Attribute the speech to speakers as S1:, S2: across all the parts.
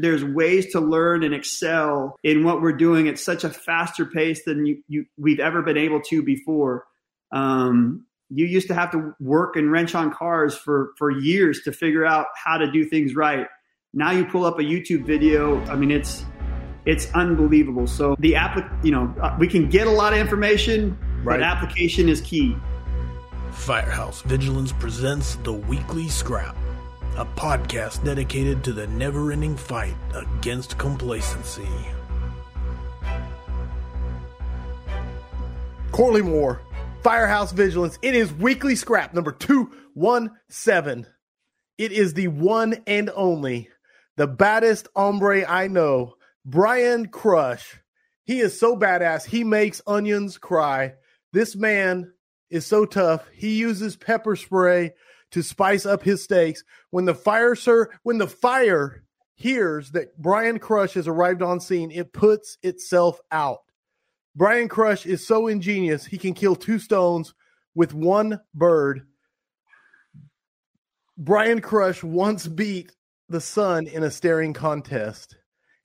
S1: there's ways to learn and excel in what we're doing at such a faster pace than you, you we've ever been able to before. Um, you used to have to work and wrench on cars for for years to figure out how to do things right. Now you pull up a YouTube video. I mean, it's it's unbelievable. So the app, you know, uh, we can get a lot of information, right. but application is key.
S2: Firehouse Vigilance presents the Weekly Scrap, a podcast dedicated to the never-ending fight against complacency.
S3: Corley Moore Firehouse Vigilance. It is weekly scrap number 217. It is the one and only, the baddest hombre I know, Brian Crush. He is so badass. He makes onions cry. This man is so tough. He uses pepper spray to spice up his steaks. When the fire sir, when the fire hears that Brian Crush has arrived on scene, it puts itself out. Brian Crush is so ingenious, he can kill two stones with one bird. Brian Crush once beat the sun in a staring contest.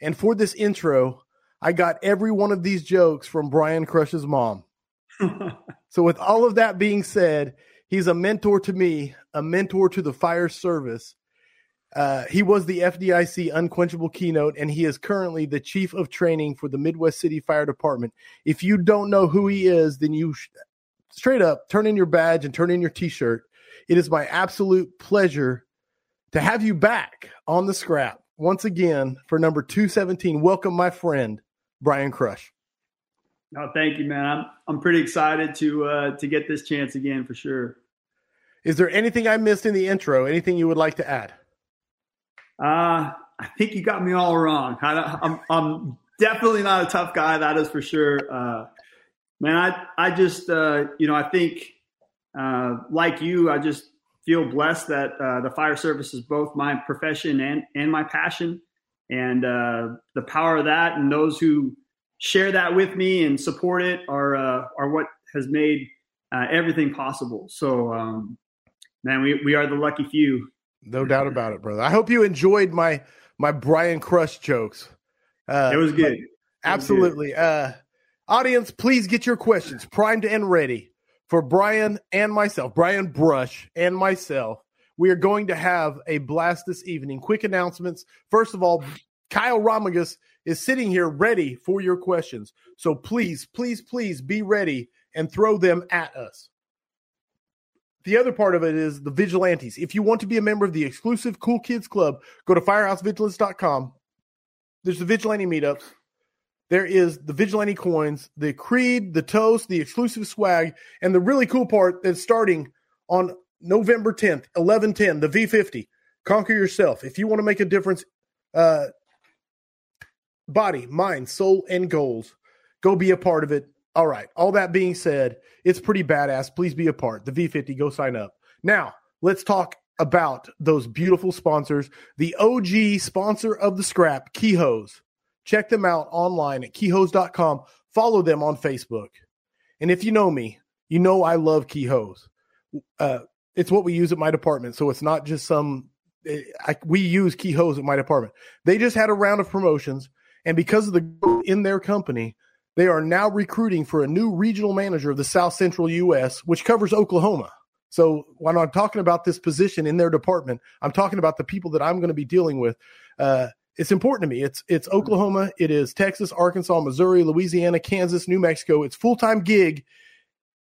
S3: And for this intro, I got every one of these jokes from Brian Crush's mom. so, with all of that being said, he's a mentor to me, a mentor to the fire service, uh, he was the FDIC unquenchable keynote, and he is currently the chief of training for the Midwest City Fire Department. If you don't know who he is, then you sh- straight up turn in your badge and turn in your t shirt. It is my absolute pleasure to have you back on the scrap once again for number 217. Welcome, my friend, Brian Crush.
S1: Oh, thank you, man. I'm, I'm pretty excited to uh, to get this chance again for sure.
S3: Is there anything I missed in the intro? Anything you would like to add?
S1: Uh, I think you got me all wrong. I, am I'm, I'm definitely not a tough guy. That is for sure. Uh, man, I, I just, uh, you know, I think, uh, like you, I just feel blessed that, uh, the fire service is both my profession and, and my passion and, uh, the power of that and those who share that with me and support it are, uh, are what has made, uh, everything possible. So, um, man, we, we are the lucky few.
S3: No doubt about it, brother. I hope you enjoyed my my Brian Crush jokes.
S1: Uh, it was good.
S3: absolutely. Was good. Uh, audience, please get your questions primed and ready for Brian and myself, Brian Brush and myself. We are going to have a blast this evening. Quick announcements. First of all, Kyle Romagus is sitting here ready for your questions. So please, please, please be ready and throw them at us the other part of it is the vigilantes. If you want to be a member of the exclusive Cool Kids Club, go to firehousevigilance.com. There's the vigilante meetups. There is the vigilante coins, the creed, the toast, the exclusive swag, and the really cool part that's starting on November 10th, 1110, the V50. Conquer yourself. If you want to make a difference, uh, body, mind, soul, and goals, go be a part of it. All right. All that being said, it's pretty badass. Please be a part. The V50, go sign up. Now, let's talk about those beautiful sponsors. The OG sponsor of the scrap, Keyhose. Check them out online at keyhose.com. Follow them on Facebook. And if you know me, you know I love Keyhose. Uh, it's what we use at my department. So it's not just some, eh, I, we use Keyhose at my department. They just had a round of promotions. And because of the in their company, they are now recruiting for a new regional manager of the South Central U.S., which covers Oklahoma. So when I'm talking about this position in their department, I'm talking about the people that I'm going to be dealing with. Uh, it's important to me. It's it's Oklahoma, it is Texas, Arkansas, Missouri, Louisiana, Kansas, New Mexico. It's full time gig,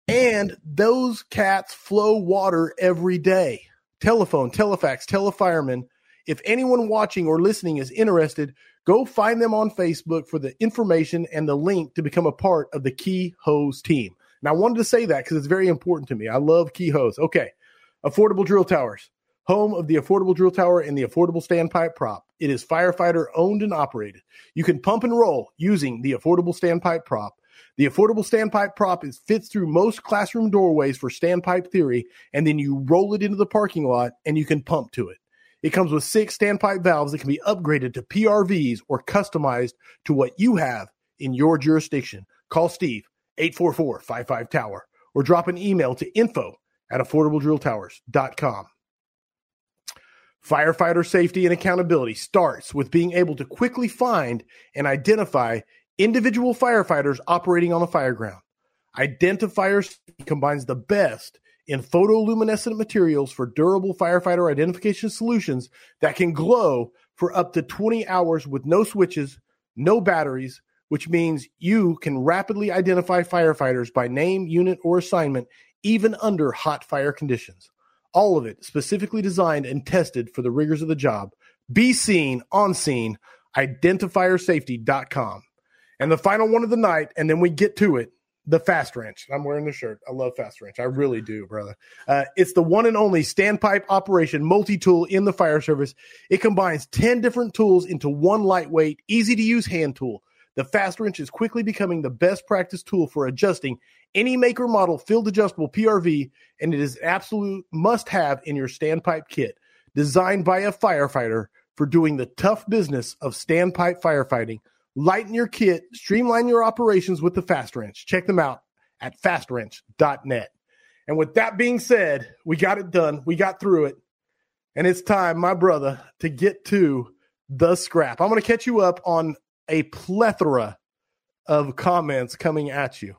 S3: and those cats flow water every day. Telephone, telefax, telefireman. If anyone watching or listening is interested, Go find them on Facebook for the information and the link to become a part of the Key Hose team. And I wanted to say that because it's very important to me. I love Key Hose. Okay. Affordable Drill Towers, home of the Affordable Drill Tower and the Affordable Standpipe Prop. It is firefighter owned and operated. You can pump and roll using the Affordable Standpipe Prop. The affordable standpipe prop is fits through most classroom doorways for standpipe theory, and then you roll it into the parking lot and you can pump to it. It comes with six standpipe valves that can be upgraded to PRVs or customized to what you have in your jurisdiction. Call Steve 844 Tower or drop an email to info at affordabledrilltowers.com. Firefighter safety and accountability starts with being able to quickly find and identify individual firefighters operating on the fire ground. Identifier combines the best in photoluminescent materials for durable firefighter identification solutions that can glow for up to 20 hours with no switches, no batteries, which means you can rapidly identify firefighters by name, unit, or assignment, even under hot fire conditions. All of it specifically designed and tested for the rigors of the job. Be seen, on scene, identifiersafety.com. And the final one of the night, and then we get to it the Fast Wrench. I'm wearing the shirt. I love Fast Wrench. I really do, brother. Uh, it's the one and only standpipe operation multi tool in the fire service. It combines 10 different tools into one lightweight, easy to use hand tool. The Fast Wrench is quickly becoming the best practice tool for adjusting any maker model field adjustable PRV, and it is an absolute must have in your standpipe kit. Designed by a firefighter for doing the tough business of standpipe firefighting. Lighten your kit, streamline your operations with the Fast Wrench. Check them out at fastwrench.net. And with that being said, we got it done. We got through it. And it's time, my brother, to get to the scrap. I'm going to catch you up on a plethora of comments coming at you.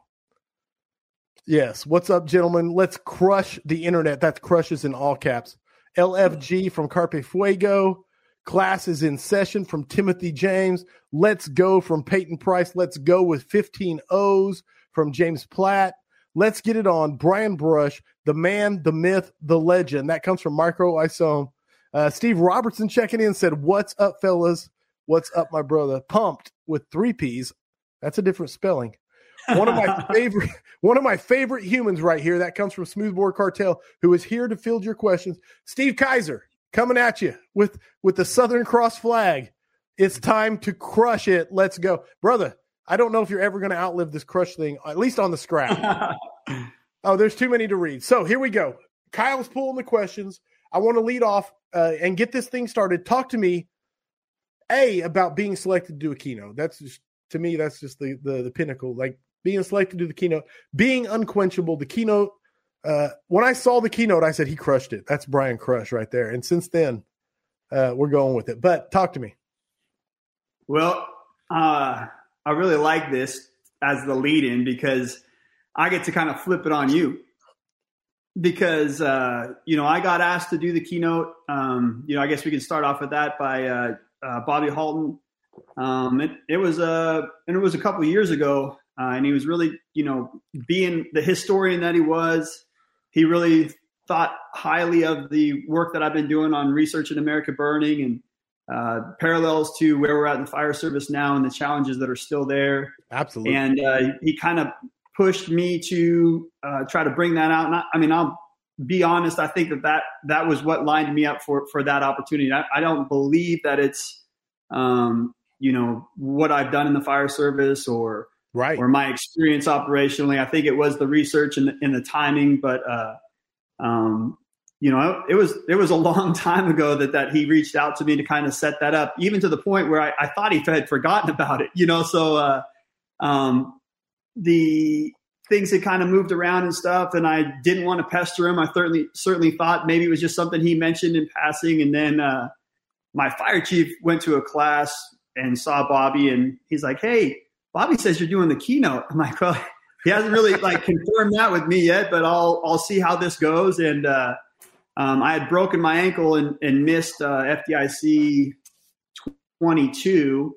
S3: Yes. What's up, gentlemen? Let's crush the internet. That's crushes in all caps. LFG from Carpe Fuego. Class is in session from Timothy James. Let's go from Peyton Price. Let's go with 15 O's from James Platt. Let's get it on. Brian Brush, the man, the myth, the legend. That comes from Micro Isome. Uh, Steve Robertson checking in said, What's up, fellas? What's up, my brother? Pumped with three P's. That's a different spelling. One of my favorite, one of my favorite humans right here. That comes from Smoothbore Cartel, who is here to field your questions. Steve Kaiser coming at you with with the Southern Cross flag. It's time to crush it. Let's go, brother. I don't know if you're ever going to outlive this crush thing, at least on the scrap. oh, there's too many to read. So here we go. Kyle's pulling the questions. I want to lead off uh, and get this thing started. Talk to me, a about being selected to do a keynote. That's just to me. That's just the the, the pinnacle. Like being selected to do the keynote, being unquenchable. The keynote uh, when I saw the keynote, I said he crushed it. That's Brian Crush right there. And since then, uh, we're going with it. But talk to me.
S1: Well, uh, I really like this as the lead in because I get to kind of flip it on you. Because, uh, you know, I got asked to do the keynote. Um, you know, I guess we can start off with that by uh, uh, Bobby Halton. Um, it, it was a, and it was a couple years ago. and he was really, you know, being the historian that he was, he really thought highly of the work that I've been doing on research in America burning and uh, parallels to where we're at in the fire service now and the challenges that are still there.
S3: Absolutely.
S1: And uh, he kind of pushed me to uh, try to bring that out. And I, I, mean, I'll be honest. I think that, that that was what lined me up for for that opportunity. I, I don't believe that it's um, you know what I've done in the fire service or
S3: right.
S1: or my experience operationally. I think it was the research and the, and the timing but uh, um, you know it was it was a long time ago that that he reached out to me to kind of set that up even to the point where i, I thought he had forgotten about it you know? So uh, um, the things had kind of moved around and stuff and i didn't want to pester him. I certainly certainly thought maybe it was just something he mentioned in passing and then uh, my fire chief went to a class and saw bobby and he's like hey Bobby says you're doing the keynote. I'm like, well, he hasn't really like confirmed that with me yet, but I'll I'll see how this goes. And uh, um, I had broken my ankle and, and missed uh, FDIC 22.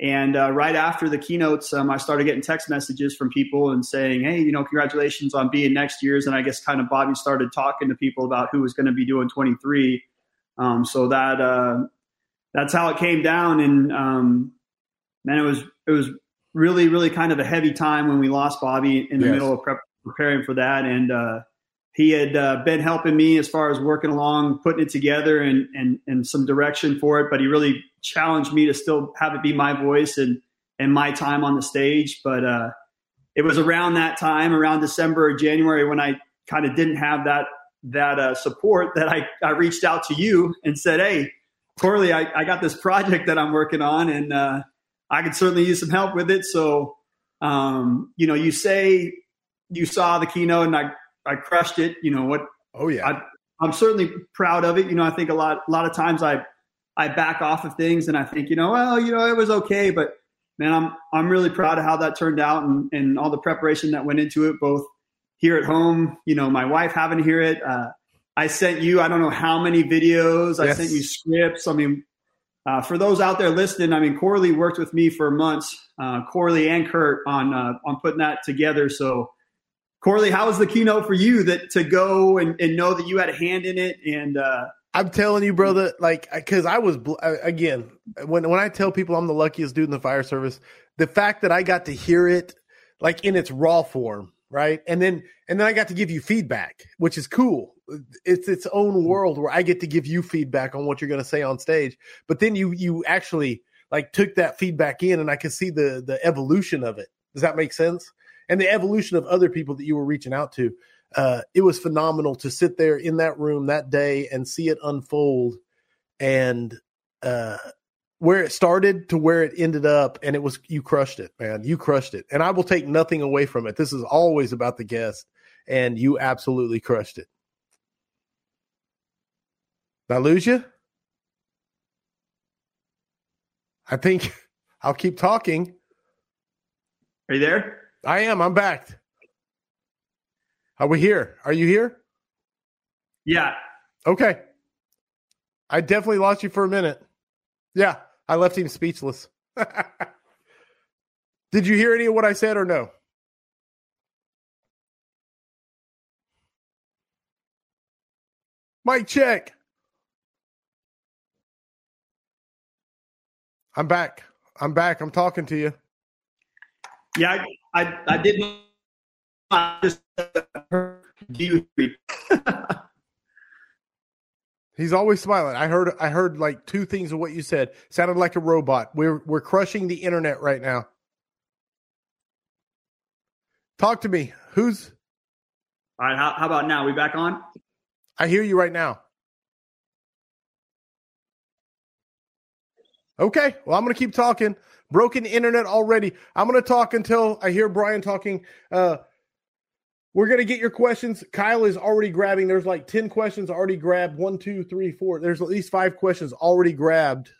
S1: And uh, right after the keynotes, um, I started getting text messages from people and saying, "Hey, you know, congratulations on being next year's." And I guess kind of Bobby started talking to people about who was going to be doing 23. Um, so that uh, that's how it came down. And um, man, it was it was really, really kind of a heavy time when we lost Bobby in the yes. middle of prep, preparing for that. And uh, he had uh, been helping me as far as working along, putting it together and, and, and some direction for it. But he really challenged me to still have it be my voice and, and my time on the stage. But uh, it was around that time, around December or January, when I kind of didn't have that that uh, support that I, I reached out to you and said, Hey, Corley, I, I got this project that I'm working on and uh, I could certainly use some help with it. So, um, you know, you say you saw the keynote and I, I crushed it. You know what?
S3: Oh yeah.
S1: I, I'm certainly proud of it. You know, I think a lot a lot of times I I back off of things and I think, you know, well, you know, it was okay, but man, I'm I'm really proud of how that turned out and, and all the preparation that went into it, both here at home, you know, my wife having to hear it. Uh, I sent you, I don't know how many videos. I sent you scripts. I mean, uh, for those out there listening, I mean, Corley worked with me for months, uh, Corley and Kurt on uh, on putting that together. So, Corley, how was the keynote for you that to go and, and know that you had a hand in it? And uh,
S3: I'm telling you, brother, like because I was again when when I tell people I'm the luckiest dude in the fire service, the fact that I got to hear it like in its raw form, right, and then and then I got to give you feedback, which is cool it's its own world where I get to give you feedback on what you're going to say on stage. But then you you actually like took that feedback in, and I could see the the evolution of it. Does that make sense? And the evolution of other people that you were reaching out to. Uh, it was phenomenal to sit there in that room that day and see it unfold, and uh, where it started to where it ended up, and it was you crushed it, man. You crushed it, and I will take nothing away from it. This is always about the guest, and you absolutely crushed it. Did I lose you? I think I'll keep talking.
S1: Are you there?
S3: I am. I'm back. Are we here? Are you here?
S1: Yeah.
S3: Okay. I definitely lost you for a minute. Yeah, I left him speechless. Did you hear any of what I said or no? Mike check. I'm back. I'm back. I'm talking to you.
S1: Yeah, I I, I did not just you.
S3: He's always smiling. I heard I heard like two things of what you said. Sounded like a robot. We're we're crushing the internet right now. Talk to me. Who's
S1: All right, how, how about now? We back on?
S3: I hear you right now. Okay, well, I'm going to keep talking. Broken internet already. I'm going to talk until I hear Brian talking. Uh, we're going to get your questions. Kyle is already grabbing. There's like 10 questions already grabbed. One, two, three, four. There's at least five questions already grabbed.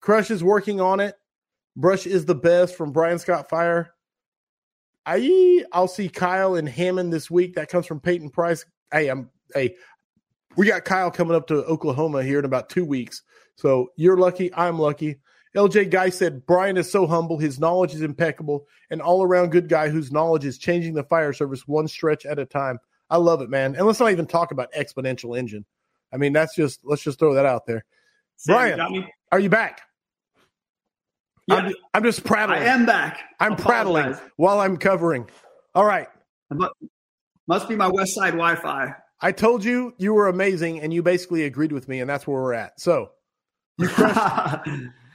S3: Crush is working on it. Brush is the best from Brian Scott Fire. I I'll see Kyle in Hammond this week. That comes from Peyton Price. Hey, I'm hey, we got Kyle coming up to Oklahoma here in about two weeks. So you're lucky. I'm lucky. LJ Guy said Brian is so humble. His knowledge is impeccable. An all around good guy whose knowledge is changing the fire service one stretch at a time. I love it, man. And let's not even talk about exponential engine. I mean, that's just, let's just throw that out there. Sam, Brian, are you back? Yeah. I'm, I'm, just prattling.
S1: I am back.
S3: I'm prattling while I'm covering. All right.
S1: Must be my West Side Wi Fi.
S3: I told you you were amazing, and you basically agreed with me, and that's where we're at. So you crushed.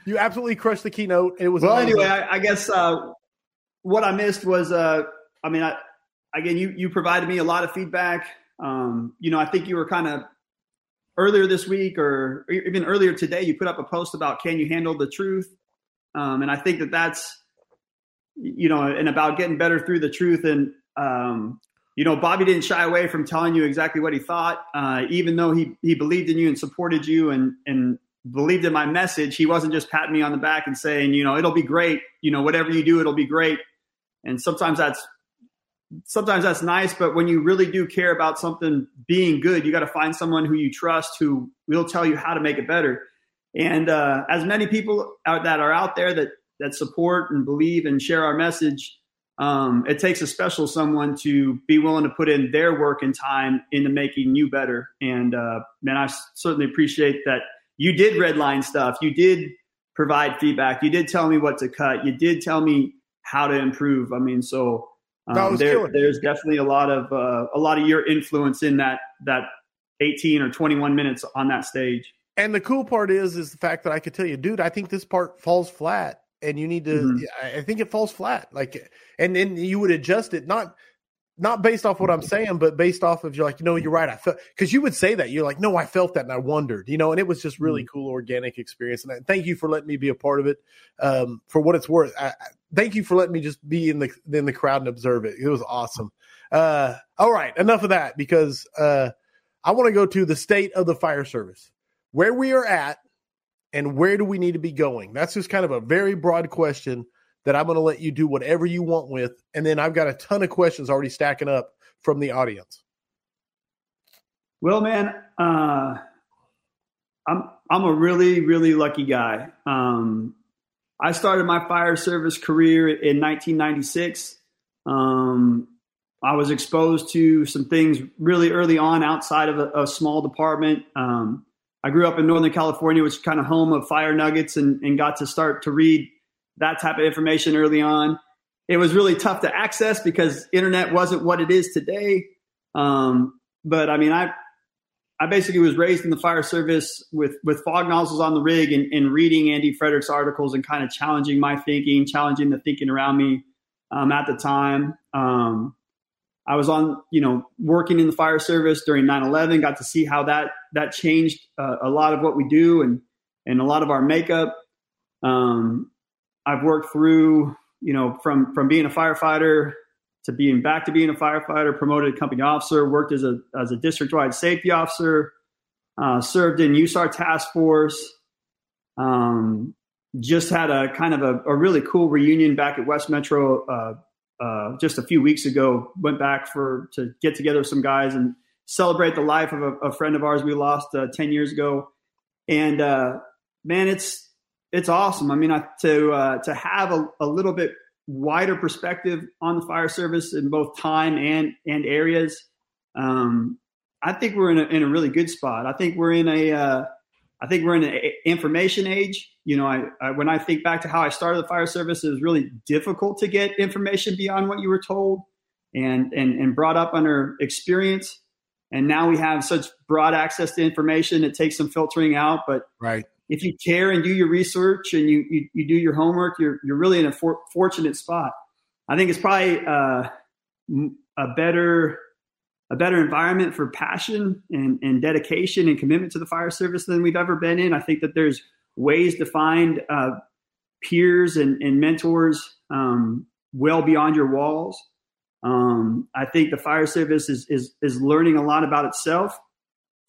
S3: you absolutely crushed the keynote. It was
S1: well. Amazing. Anyway, I, I guess uh, what I missed was, uh, I mean, I, again, you you provided me a lot of feedback. Um, you know, I think you were kind of earlier this week or even earlier today. You put up a post about can you handle the truth, um, and I think that that's you know, and about getting better through the truth. And um, you know, Bobby didn't shy away from telling you exactly what he thought, uh, even though he he believed in you and supported you and and believed in my message. He wasn't just patting me on the back and saying, you know, it'll be great. You know, whatever you do, it'll be great. And sometimes that's sometimes that's nice, but when you really do care about something being good, you got to find someone who you trust who will tell you how to make it better. And uh, as many people that are out there that that support and believe and share our message, um, it takes a special someone to be willing to put in their work and time into making you better. And uh, man, I certainly appreciate that you did redline stuff. You did provide feedback. You did tell me what to cut. You did tell me how to improve. I mean, so um, there, there's definitely a lot of uh, a lot of your influence in that that 18 or 21 minutes on that stage.
S3: And the cool part is, is the fact that I could tell you, dude, I think this part falls flat, and you need to. Mm-hmm. I think it falls flat, like, and then you would adjust it, not not based off what I'm saying, but based off of you're like, you know, you're right. I felt because you would say that you're like, no, I felt that and I wondered, you know, and it was just really mm-hmm. cool, organic experience. And I, thank you for letting me be a part of it. Um, for what it's worth, I, I, thank you for letting me just be in the in the crowd and observe it. It was awesome. Uh, all right, enough of that because uh, I want to go to the state of the fire service, where we are at, and where do we need to be going? That's just kind of a very broad question that I'm going to let you do whatever you want with. And then I've got a ton of questions already stacking up from the audience.
S1: Well, man, uh, I'm I'm a really really lucky guy. Um, I started my fire service career in 1996. Um, I was exposed to some things really early on outside of a, a small department. Um, I grew up in Northern California, which is kind of home of fire nuggets, and, and got to start to read that type of information early on. It was really tough to access because internet wasn't what it is today. Um, but I mean, I I basically was raised in the fire service with with fog nozzles on the rig and, and reading Andy Fredericks articles and kind of challenging my thinking, challenging the thinking around me um, at the time. Um, I was on, you know, working in the fire service during 9/11. Got to see how that that changed uh, a lot of what we do and and a lot of our makeup. Um, I've worked through, you know, from from being a firefighter to being back to being a firefighter, promoted company officer, worked as a as a district wide safety officer, uh, served in USAR task force. Um, just had a kind of a, a, really cool reunion back at West Metro uh, uh, just a few weeks ago. Went back for to get together with some guys and celebrate the life of a, a friend of ours we lost uh, ten years ago. And uh, man, it's it's awesome. I mean, I, to uh, to have a, a little bit wider perspective on the fire service in both time and and areas. Um, I think we're in a, in a really good spot. I think we're in a uh, I think we're in an information age. You know, I, I, when I think back to how I started the fire service, it was really difficult to get information beyond what you were told and and and brought up under experience. And now we have such broad access to information. It takes some filtering out, but
S3: right
S1: if you care and do your research and you, you, you do your homework, you're, you're really in a for, fortunate spot. I think it's probably uh, a better a better environment for passion and, and dedication and commitment to the fire service than we've ever been in. I think that there's ways to find uh, peers and, and mentors um, well beyond your walls. Um, I think the fire service is, is, is learning a lot about itself.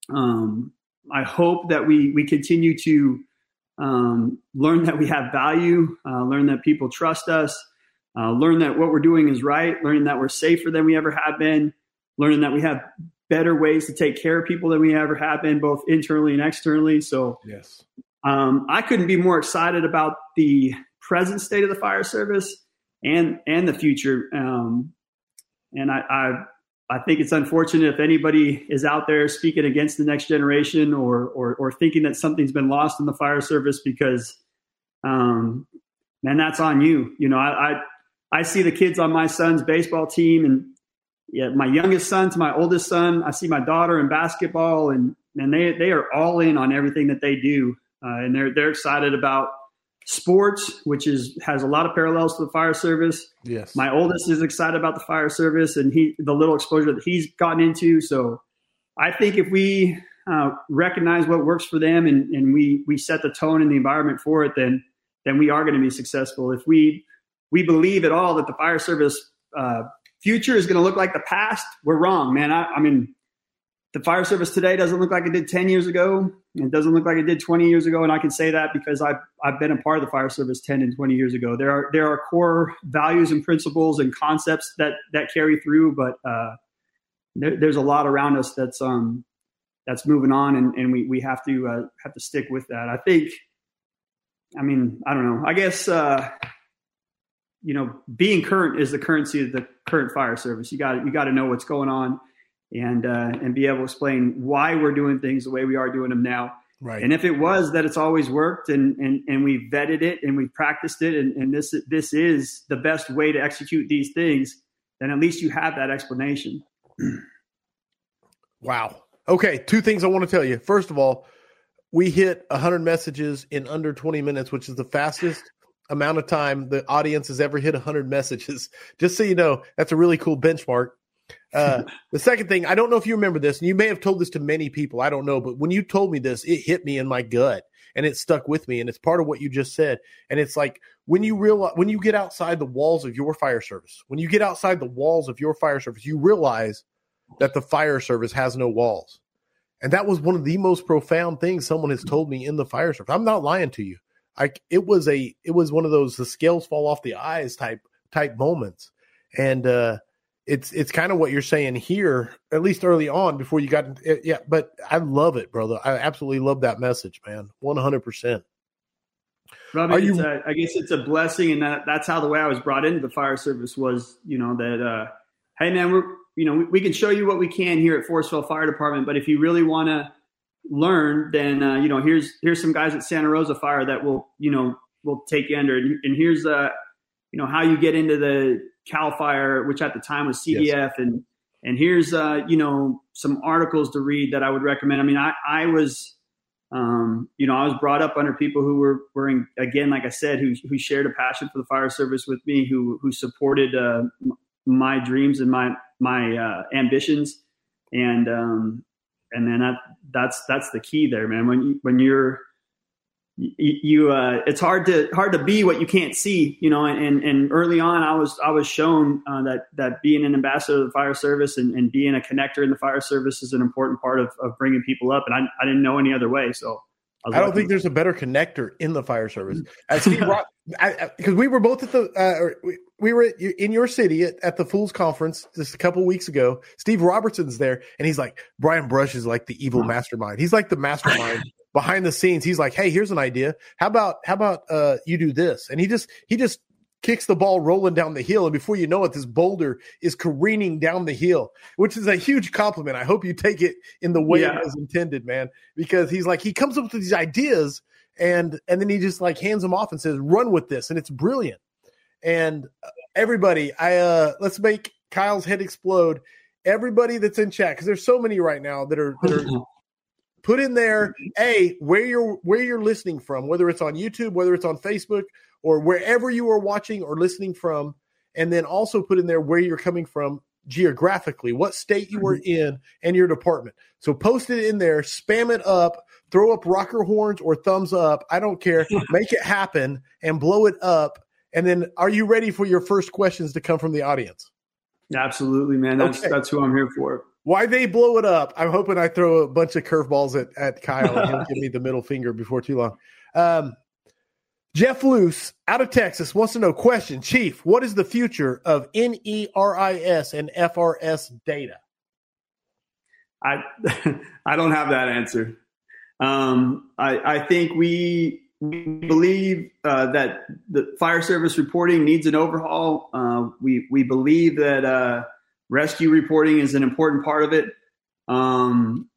S1: Um, I hope that we we continue to um, learn that we have value, uh, learn that people trust us, uh, learn that what we're doing is right, learning that we're safer than we ever have been, learning that we have better ways to take care of people than we ever have been, both internally and externally. So,
S3: yes,
S1: um, I couldn't be more excited about the present state of the fire service and and the future. Um, and I, I I think it's unfortunate if anybody is out there speaking against the next generation or or, or thinking that something's been lost in the fire service because, um, man, that's on you. You know, I, I I see the kids on my son's baseball team and yeah, my youngest son to my oldest son. I see my daughter in basketball and and they they are all in on everything that they do uh, and they're they're excited about sports, which is has a lot of parallels to the fire service.
S3: Yes.
S1: My oldest is excited about the fire service and he the little exposure that he's gotten into. So I think if we uh, recognize what works for them and, and we we set the tone and the environment for it, then then we are going to be successful. If we we believe at all that the fire service uh, future is going to look like the past, we're wrong, man. I, I mean, the fire service today doesn't look like it did 10 years ago. It doesn't look like it did 20 years ago. And I can say that because I've, I've been a part of the fire service 10 and 20 years ago. There are, there are core values and principles and concepts that, that carry through, but uh, there, there's a lot around us that's, um, that's moving on and, and we, we have to, uh, have to stick with that. I think, I mean, I don't know, I guess, uh, you know, being current is the currency of the current fire service. You got you got to know what's going on and uh, and be able to explain why we're doing things the way we are doing them now.
S3: Right.
S1: And if it was that it's always worked and and, and we vetted it and we practiced it and, and this this is the best way to execute these things, then at least you have that explanation.
S3: wow. Okay, two things I want to tell you. First of all, we hit 100 messages in under 20 minutes, which is the fastest amount of time the audience has ever hit 100 messages. Just so you know, that's a really cool benchmark. Uh, the second thing, I don't know if you remember this, and you may have told this to many people. I don't know, but when you told me this, it hit me in my gut and it stuck with me. And it's part of what you just said. And it's like when you realize, when you get outside the walls of your fire service, when you get outside the walls of your fire service, you realize that the fire service has no walls. And that was one of the most profound things someone has told me in the fire service. I'm not lying to you. I it was a it was one of those the scales fall off the eyes type type moments. And uh it's it's kind of what you're saying here, at least early on before you got yeah, but I love it, brother. I absolutely love that message, man. 100%.
S1: Well, I, you, a, I guess it's a blessing, and that, that's how the way I was brought into the fire service was, you know, that uh, hey man, we're you know we, we, can show you what we can here at Forestville Fire Department, but if you really want to learn, then uh, you know here's here's some guys at Santa Rosa Fire that will you know will take you under, and, and here's uh you know how you get into the Cal Fire, which at the time was CDF, yes. and and here's uh you know some articles to read that I would recommend. I mean, I I was um, you know, I was brought up under people who were, were in, again, like I said, who, who shared a passion for the fire service with me, who, who supported, uh, my dreams and my, my, uh, ambitions. And, um, and then that, that's, that's the key there, man. When you, when you're, you, you uh, it's hard to hard to be what you can't see, you know. And and early on, I was I was shown uh, that that being an ambassador of the fire service and, and being a connector in the fire service is an important part of, of bringing people up. And I, I didn't know any other way, so
S3: I, I don't think there's a better connector in the fire service. Because we were both at the uh, we, we, were in your city at, at, the Fools Conference just a couple weeks ago. Steve Robertson's there, and he's like, Brian Brush is like the evil mastermind. He's like the mastermind behind the scenes. He's like, hey, here's an idea. How about how about uh, you do this? And he just he just kicks the ball rolling down the hill. And before you know it, this boulder is careening down the hill, which is a huge compliment. I hope you take it in the way yeah. it was intended, man, because he's like, he comes up with these ideas and, and then he just like hands them off and says, run with this. And it's brilliant. And uh, everybody, I, uh, let's make Kyle's head explode. Everybody that's in chat, because there's so many right now that are, that are put in there a where you're where you're listening from whether it's on youtube whether it's on facebook or wherever you are watching or listening from, and then also put in there where you're coming from geographically, what state you are mm-hmm. in, and your department. So post it in there, spam it up, throw up rocker horns or thumbs up. I don't care. Make it happen and blow it up. And then, are you ready for your first questions to come from the audience?
S1: Absolutely, man. That's okay. that's who I'm here for.
S3: Why they blow it up? I'm hoping I throw a bunch of curveballs at at Kyle and he'll give me the middle finger before too long. Um, Jeff Luce out of Texas wants to know question, Chief, what is the future of NERIS and FRS data?
S1: I I don't have that answer. Um, I, I think we, we believe uh, that the fire service reporting needs an overhaul. Uh, we we believe that uh, rescue reporting is an important part of it. Um,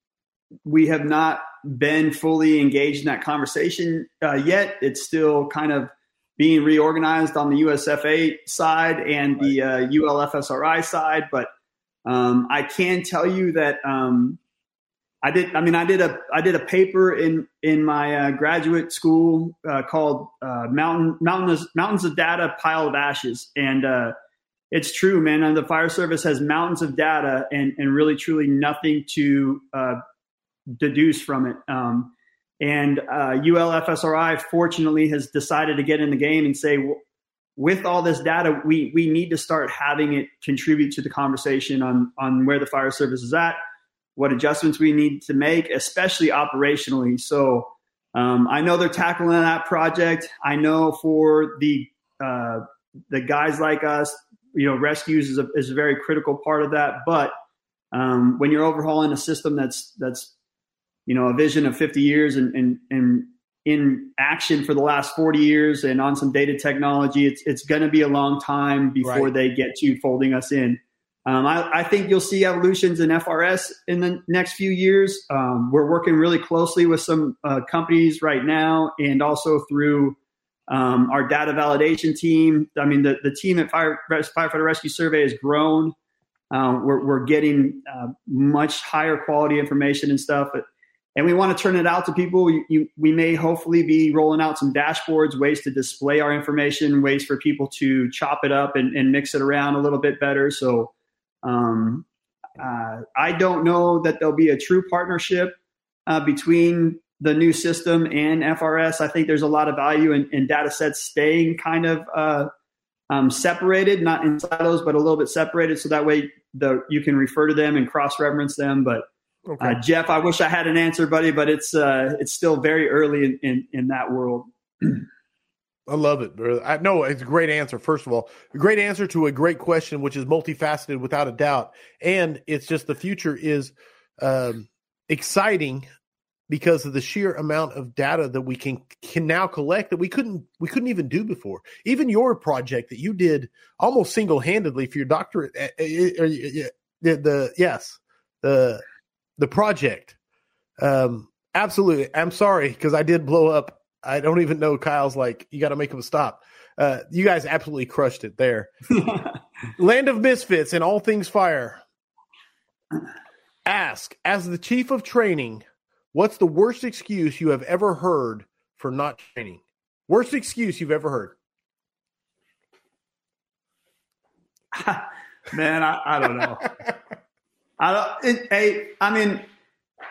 S1: we have not been fully engaged in that conversation uh, yet. It's still kind of being reorganized on the USFA side and the uh, ULFSRI side. But um, I can tell you that um, I did. I mean, I did a I did a paper in in my uh, graduate school uh, called uh, Mountain Mountains Mountains of Data Pile of Ashes, and uh, it's true, man. And the fire service has mountains of data and and really truly nothing to uh, deduce from it. Um, and uh, ULFSRI fortunately has decided to get in the game and say, with all this data, we we need to start having it contribute to the conversation on on where the fire service is at, what adjustments we need to make, especially operationally. So um, I know they're tackling that project. I know for the uh, the guys like us, you know, rescues is a, is a very critical part of that. But um, when you're overhauling a system that's that's you know, a vision of 50 years and, and, and in action for the last 40 years and on some data technology, it's, it's going to be a long time before right. they get to folding us in. Um, I, I, think you'll see evolutions in FRS in the next few years. Um, we're working really closely with some uh, companies right now and also through um, our data validation team. I mean, the, the team at Fire, Firefighter Rescue Survey has grown. Um, we're, we're, getting uh, much higher quality information and stuff. But and we want to turn it out to people. You, you, we may hopefully be rolling out some dashboards, ways to display our information, ways for people to chop it up and, and mix it around a little bit better. So um, uh, I don't know that there'll be a true partnership uh, between the new system and FRS. I think there's a lot of value in, in data sets staying kind of uh, um, separated, not in silos, but a little bit separated, so that way the you can refer to them and cross reference them. But Okay. Uh, Jeff, I wish I had an answer, buddy, but it's uh, it's still very early in, in, in that world.
S3: I love it. I know it's a great answer. First of all, a great answer to a great question, which is multifaceted without a doubt. And it's just the future is um, exciting because of the sheer amount of data that we can can now collect that we couldn't we couldn't even do before. Even your project that you did almost single handedly for your doctorate, uh, uh, uh, the, the yes the the project. Um, absolutely. I'm sorry because I did blow up. I don't even know. Kyle's like, you got to make him stop. Uh, you guys absolutely crushed it there. Land of Misfits and all things fire. Ask, as the chief of training, what's the worst excuse you have ever heard for not training? Worst excuse you've ever heard?
S1: Man, I, I don't know. I don't. It, hey, I mean,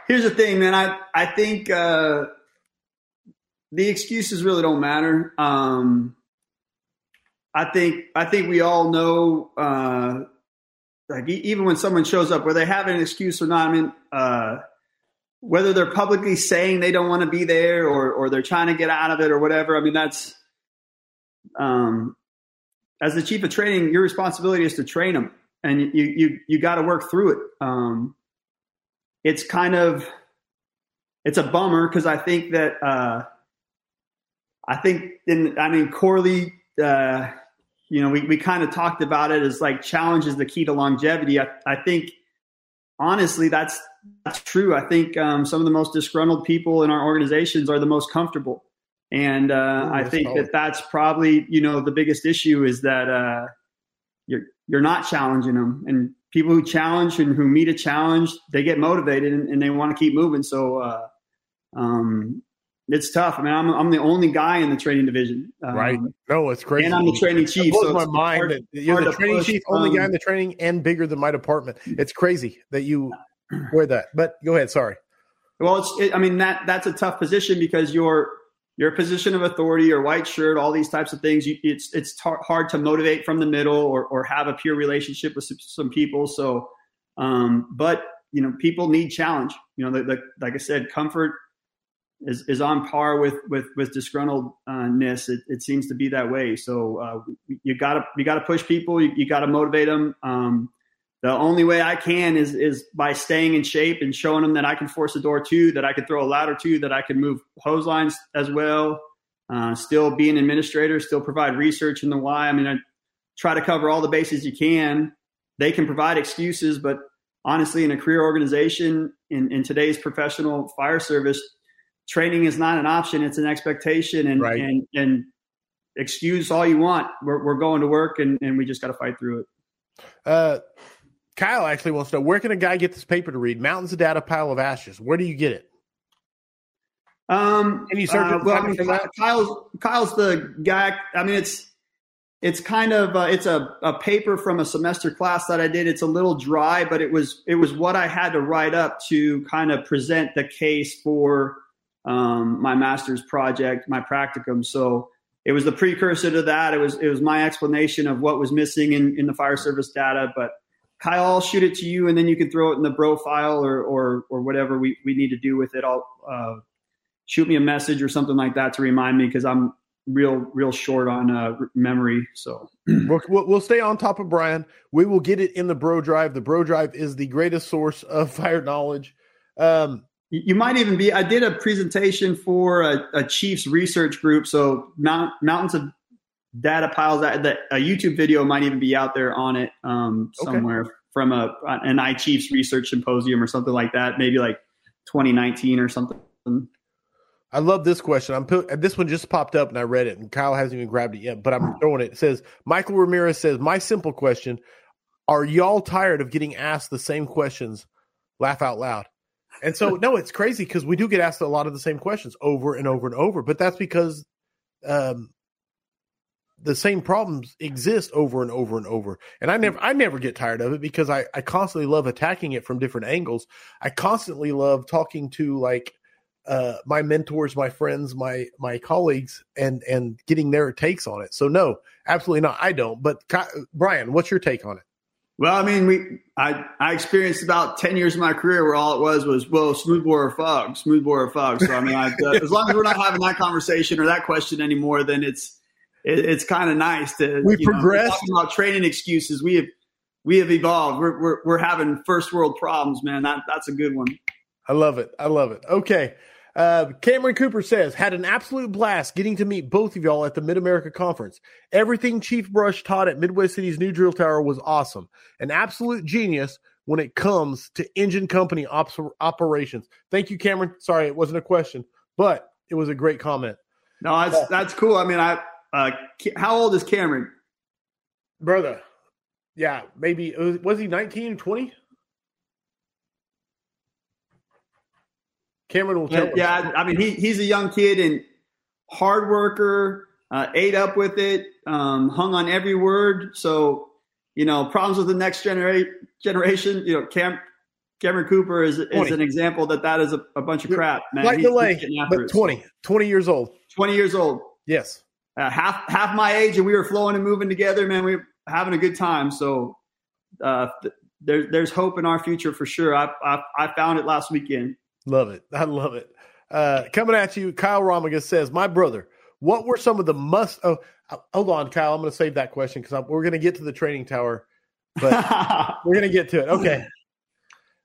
S1: here's the thing, man. I I think uh, the excuses really don't matter. Um, I think I think we all know. Uh, like even when someone shows up, whether they have an excuse or not, I mean, uh, whether they're publicly saying they don't want to be there or or they're trying to get out of it or whatever. I mean, that's um, as the chief of training, your responsibility is to train them and you you you got to work through it. Um, it's kind of it's a bummer because I think that uh, I think in I mean Corley, uh, you know, we we kind of talked about it as like challenge is the key to longevity. I, I think honestly that's that's true. I think um, some of the most disgruntled people in our organizations are the most comfortable. And uh, Ooh, I think solid. that that's probably you know the biggest issue is that uh, you're you're not challenging them. And people who challenge and who meet a challenge, they get motivated and, and they want to keep moving. So, uh, um, it's tough. I mean, I'm, I'm the only guy in the training division.
S3: Um, right. No, it's crazy.
S1: And I'm the training chief. It
S3: blows so my mind hard, that you're the training push, chief, only um, guy in the training, and bigger than my department. It's crazy that you wear that. But go ahead. Sorry.
S1: Well, it's. It, I mean that that's a tough position because you're your position of authority or white shirt, all these types of things, you, it's it's tar- hard to motivate from the middle or or have a peer relationship with some, some people. So, um, but you know, people need challenge. You know, the, the, like I said, comfort is, is on par with with with disgruntledness. It, it seems to be that way. So uh, you gotta you gotta push people. You, you gotta motivate them. Um, the only way I can is is by staying in shape and showing them that I can force a door too, that I can throw a ladder too, that I can move hose lines as well. Uh, still be an administrator, still provide research in the why. I mean, I try to cover all the bases you can. They can provide excuses, but honestly, in a career organization, in, in today's professional fire service, training is not an option; it's an expectation. And right. and and excuse all you want. We're, we're going to work, and, and we just got to fight through it.
S3: Uh, Kyle actually wants to know where can a guy get this paper to read? Mountains of Data, Pile of Ashes. Where do you get it?
S1: Um, can you search uh, well, I mean, Kyle's Kyle's the guy. I mean, it's it's kind of uh, it's a, a paper from a semester class that I did. It's a little dry, but it was it was what I had to write up to kind of present the case for um, my master's project, my practicum. So it was the precursor to that. It was it was my explanation of what was missing in, in the fire service data, but Kyle, I'll shoot it to you, and then you can throw it in the bro file or or or whatever we, we need to do with it. I'll uh, shoot me a message or something like that to remind me because I'm real real short on uh, memory. So
S3: we'll, we'll stay on top of Brian. We will get it in the Bro Drive. The Bro Drive is the greatest source of fire knowledge. Um,
S1: you might even be. I did a presentation for a, a Chiefs research group. So Mount, Mountains of data piles that, that a YouTube video might even be out there on it um, somewhere okay. from a an iChiefs research symposium or something like that, maybe like 2019 or something.
S3: I love this question. I'm put, this one just popped up and I read it, and Kyle hasn't even grabbed it yet, but I'm throwing it. It says Michael Ramirez says, "My simple question: Are y'all tired of getting asked the same questions? Laugh out loud." And so, no, it's crazy because we do get asked a lot of the same questions over and over and over, but that's because um, the same problems exist over and over and over. And I never I never get tired of it because I, I constantly love attacking it from different angles. I constantly love talking to like uh, my mentors, my friends, my my colleagues, and and getting their takes on it. So no, absolutely not. I don't. But Brian, what's your take on it?
S1: Well, I mean, we I I experienced about ten years of my career where all it was was well, smoothbore or fog, smoothbore or fog. So I mean, I, uh, as long as we're not having that conversation or that question anymore, then it's it, it's kind of nice to
S3: we progress.
S1: about training excuses. We have we have evolved. We're we're, we're having first world problems, man. That that's a good one.
S3: I love it. I love it. Okay. Uh, Cameron Cooper says, had an absolute blast getting to meet both of y'all at the Mid America Conference. Everything Chief Brush taught at Midwest City's new drill tower was awesome. An absolute genius when it comes to engine company op- operations. Thank you, Cameron. Sorry, it wasn't a question, but it was a great comment.
S1: No, that's that's cool. I mean, I uh, how old is Cameron?
S3: Brother, yeah, maybe was, was he 19, 20? Cameron will tell.
S1: Yeah, yeah I mean he he's a young kid and hard worker, uh, ate up with it, um, hung on every word. So you know problems with the next genera- generation. You know Cam. Cameron Cooper is, is an example that that is a, a bunch of crap, man.
S3: Slight delay, but 20, 20 years old.
S1: 20 years old.
S3: Yes.
S1: Uh, half half my age, and we were flowing and moving together, man. We were having a good time. So uh, th- there, there's hope in our future for sure. I, I, I found it last weekend.
S3: Love it. I love it. Uh, coming at you, Kyle Romiga says, "My brother, what were some of the must? Oh, uh, hold on, Kyle. I'm going to save that question because we're going to get to the training tower, but we're going to get to it. Okay.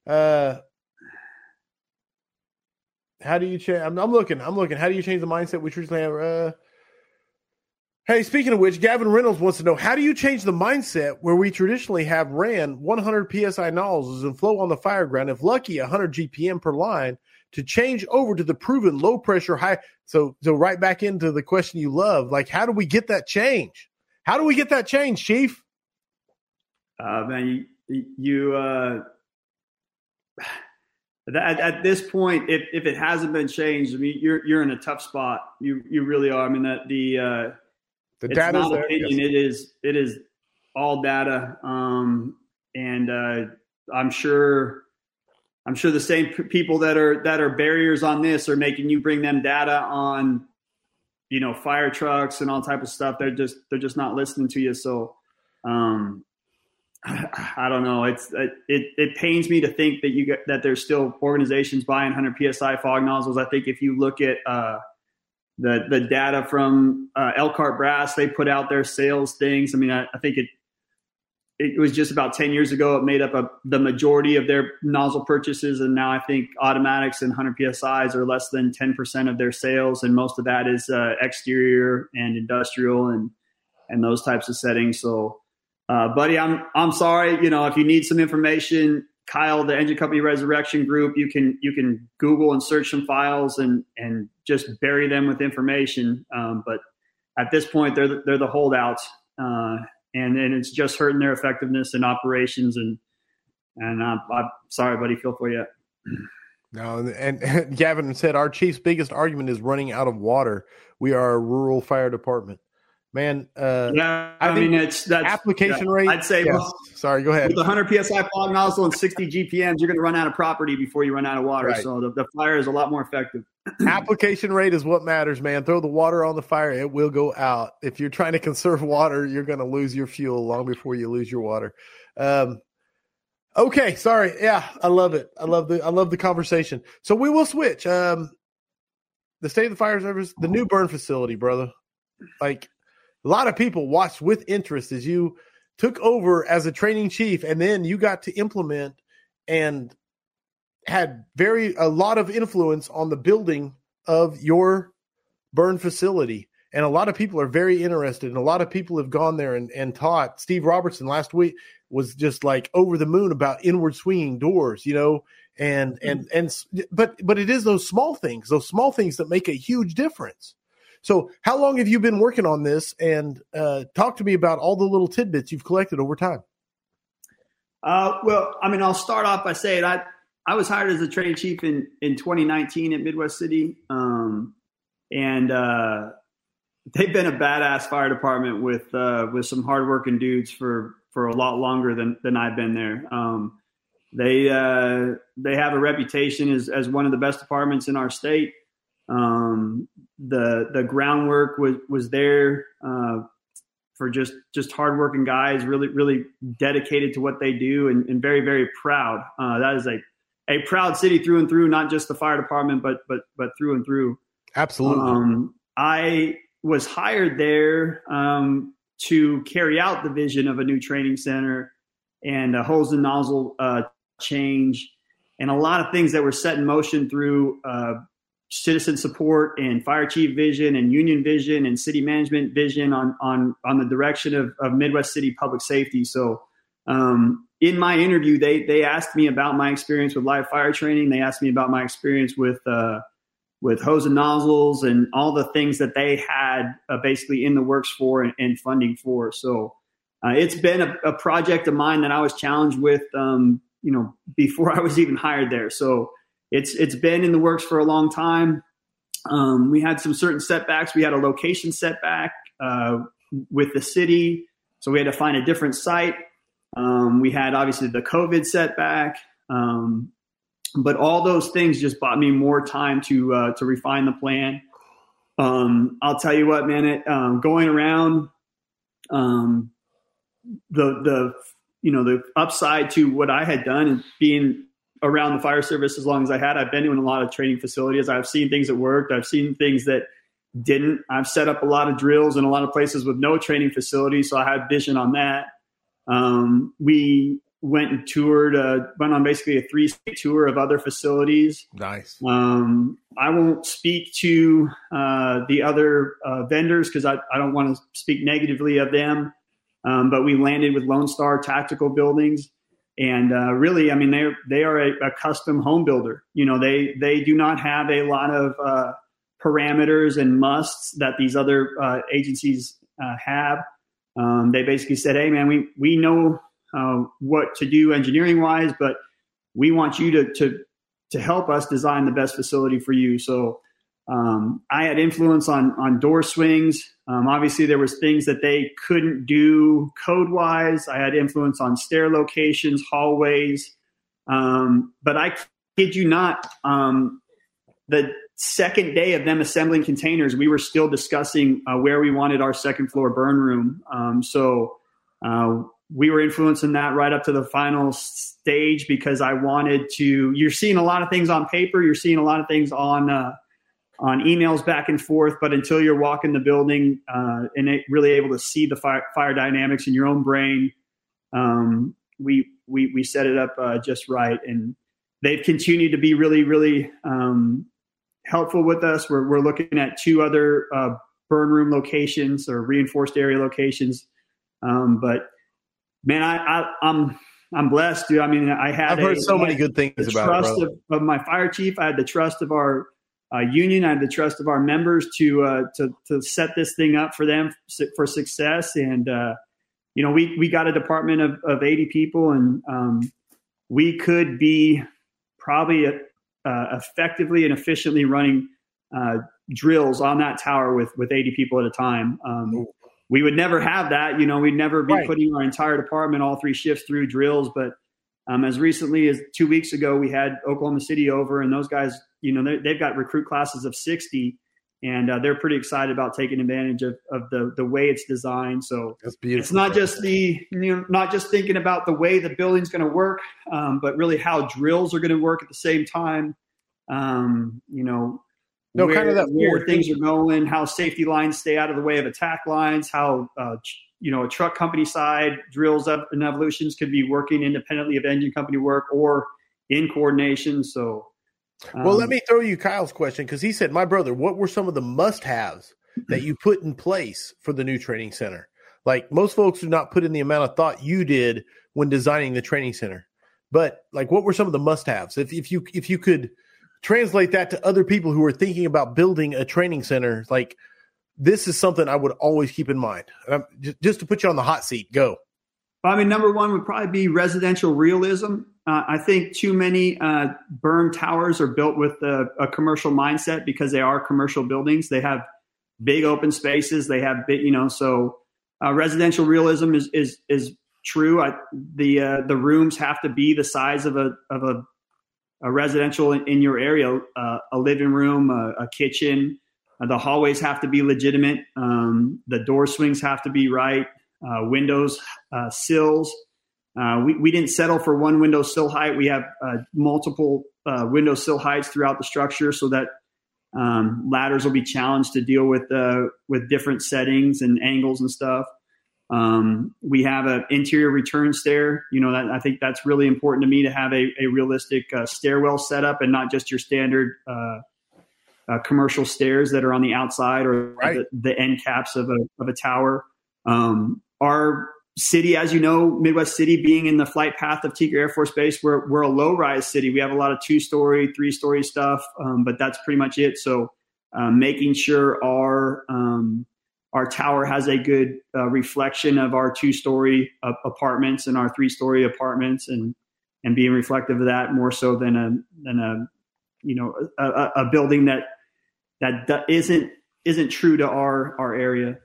S3: Uh, how do you change? I'm, I'm, looking. I'm looking. How do you change the mindset? Which We traditionally have. Uh, Hey, speaking of which, Gavin Reynolds wants to know how do you change the mindset where we traditionally have ran 100 psi nozzles and flow on the fire ground, if lucky, 100 GPM per line, to change over to the proven low pressure high. So, so right back into the question you love, like how do we get that change? How do we get that change, Chief?
S1: Uh, man, you, you uh, at, at, this point, if, if it hasn't been changed, I mean, you're you're in a tough spot. You you really are. I mean, that the uh,
S3: the data is
S1: there. Opinion. Yes. It is it is all data, um, and uh, I'm sure I'm sure the same people that are that are barriers on this are making you bring them data on you know fire trucks and all type of stuff. They're just they're just not listening to you. So um, I don't know. It's it, it, it pains me to think that you get, that there's still organizations buying 100 psi fog nozzles. I think if you look at uh, the the data from uh, Elkhart Brass. They put out their sales things. I mean, I, I think it it was just about 10 years ago. It made up a, the majority of their nozzle purchases. And now I think automatics and 100 PSIs are less than 10% of their sales. And most of that is uh, exterior and industrial and, and those types of settings. So, uh, buddy, I'm, I'm sorry. You know, if you need some information, Kyle, the Engine Company Resurrection Group, you can you can Google and search some files and and just bury them with information. Um, but at this point, they're the, they're the holdouts, uh, and and it's just hurting their effectiveness and operations. And and uh, I'm sorry, buddy, feel for you.
S3: No, and, and Gavin said our chief's biggest argument is running out of water. We are a rural fire department man. Uh,
S1: yeah, I, I mean it's that
S3: application yeah, rate.
S1: I'd say.
S3: Yes. Well, Sorry, go ahead.
S1: With 100 psi fog nozzle and 60 GPMs, you're going to run out of property before you run out of water. Right. So the, the fire is a lot more effective.
S3: application rate is what matters, man. Throw the water on the fire; it will go out. If you're trying to conserve water, you're going to lose your fuel long before you lose your water. Um, okay, sorry. Yeah, I love it. I love the I love the conversation. So we will switch. Um, the state of the fire service, the new burn facility, brother. Like a lot of people watched with interest as you took over as a training chief and then you got to implement and had very a lot of influence on the building of your burn facility. And a lot of people are very interested and a lot of people have gone there and, and taught. Steve robertson last week was just like over the moon about inward swinging doors you know and and mm-hmm. and but but it is those small things those small things that make a huge difference so, how long have you been working on this? And uh, talk to me about all the little tidbits you've collected over time.
S1: Uh, well, I mean, I'll start off by saying I I was hired as a training chief in in 2019 at Midwest City, um, and uh, they've been a badass fire department with uh, with some hardworking dudes for for a lot longer than than I've been there. Um, they uh, they have a reputation as as one of the best departments in our state. Um, the the groundwork was was there. Uh, for just just hardworking guys, really really dedicated to what they do, and, and very very proud. Uh, that is a a proud city through and through, not just the fire department, but but but through and through.
S3: Absolutely.
S1: Um, I was hired there um, to carry out the vision of a new training center and a hose and nozzle uh, change, and a lot of things that were set in motion through uh, citizen support and fire chief vision and union vision and city management vision on on on the direction of, of Midwest City public safety. So um, in my interview, they they asked me about my experience with live fire training. They asked me about my experience with uh, with hose and nozzles and all the things that they had uh, basically in the works for and, and funding for. So uh, it's been a, a, project of mine that I was challenged with, um, you know, before I was even hired there. So it's it's been in the works for a long time. Um, we had some certain setbacks. We had a location setback uh, with the city, so we had to find a different site. Um, we had obviously the COVID setback, um, but all those things just bought me more time to uh, to refine the plan. Um, I'll tell you what, man, it, um, going around um, the the you know the upside to what I had done and being around the fire service as long as I had. I've been doing a lot of training facilities. I've seen things that worked. I've seen things that didn't. I've set up a lot of drills in a lot of places with no training facilities, so I had vision on that. Um, we went and toured, uh, went on basically a three state tour of other facilities.
S3: Nice.
S1: Um, I won't speak to uh, the other uh, vendors because I, I, don't want to speak negatively of them. Um, but we landed with Lone Star Tactical Buildings, and uh, really, I mean, they they are a, a, custom home builder. You know, they they do not have a lot of uh, parameters and musts that these other uh, agencies have. Um, they basically said, "Hey, man, we we know uh, what to do engineering wise, but we want you to to to help us design the best facility for you." So um, I had influence on on door swings. Um, obviously, there was things that they couldn't do code wise. I had influence on stair locations, hallways, um, but I kid you not, um, the second day of them assembling containers, we were still discussing uh, where we wanted our second floor burn room. Um, so uh, we were influencing that right up to the final stage because I wanted to. You're seeing a lot of things on paper. You're seeing a lot of things on uh, on emails back and forth. But until you're walking the building uh, and really able to see the fire, fire dynamics in your own brain, um, we we we set it up uh, just right and. They've continued to be really, really um, helpful with us. We're, we're looking at two other uh, burn room locations or reinforced area locations. Um, but man, I, I, I'm I'm blessed, dude. I mean, I had
S3: I've heard
S1: a,
S3: so many good things about
S1: trust
S3: it,
S1: of, of, my fire chief. I had the trust of our uh, union. I had the trust of our members to uh, to to set this thing up for them for success. And uh, you know, we we got a department of, of 80 people, and um, we could be probably uh, effectively and efficiently running uh, drills on that tower with with 80 people at a time. Um, we would never have that. You know, we'd never be right. putting our entire department, all three shifts, through drills. But um, as recently as two weeks ago, we had Oklahoma City over, and those guys, you know, they've got recruit classes of 60 and uh, they're pretty excited about taking advantage of, of the the way it's designed. So it's not just the you know not just thinking about the way the building's going to work, um, but really how drills are going to work at the same time. Um, you know,
S3: no
S1: where,
S3: kind of that
S1: where things are going, how safety lines stay out of the way of attack lines, how uh, you know a truck company side drills up and evolutions could be working independently of engine company work or in coordination. So
S3: well, um, let me throw you Kyle's question because he said, "My brother, what were some of the must-haves that you put in place for the new training center? Like most folks do not put in the amount of thought you did when designing the training center, but like, what were some of the must-haves? If if you if you could translate that to other people who are thinking about building a training center, like this is something I would always keep in mind. Um, just to put you on the hot seat, go.
S1: I mean, number one would probably be residential realism. Uh, I think too many uh, burn towers are built with a, a, commercial mindset because they are commercial buildings. They have big open spaces. They have big, you know, so uh, residential realism is is is true. I, the uh, the rooms have to be the size of a of a, a residential in, in your area, uh, a living room, a, a kitchen, Uh, the hallways have to be legitimate. Um, the door swings have to be right. Windows, sills. Uh, we, we didn't settle for one window sill height. We have uh, multiple uh, window sill heights throughout the structure so that um, ladders will be challenged to deal with with different settings and angles and stuff. Um, we have an interior return stair. You know, that, I think that's really important to me to have a, a realistic stairwell setup and not just your standard uh, commercial stairs that are on the outside or right. the, the, end caps of a, of a tower. Um, our city, as you know, Midwest City being in the flight path of Tinker Air Force Base, we're, we're a low rise city. We have a lot of two story, three story stuff, um, but that's pretty much it. So um, making sure our um, our tower has a good uh, reflection of our two story uh, apartments and our three story apartments and and being reflective of that more so than a than a you know a, a building that that isn't isn't true to our our area.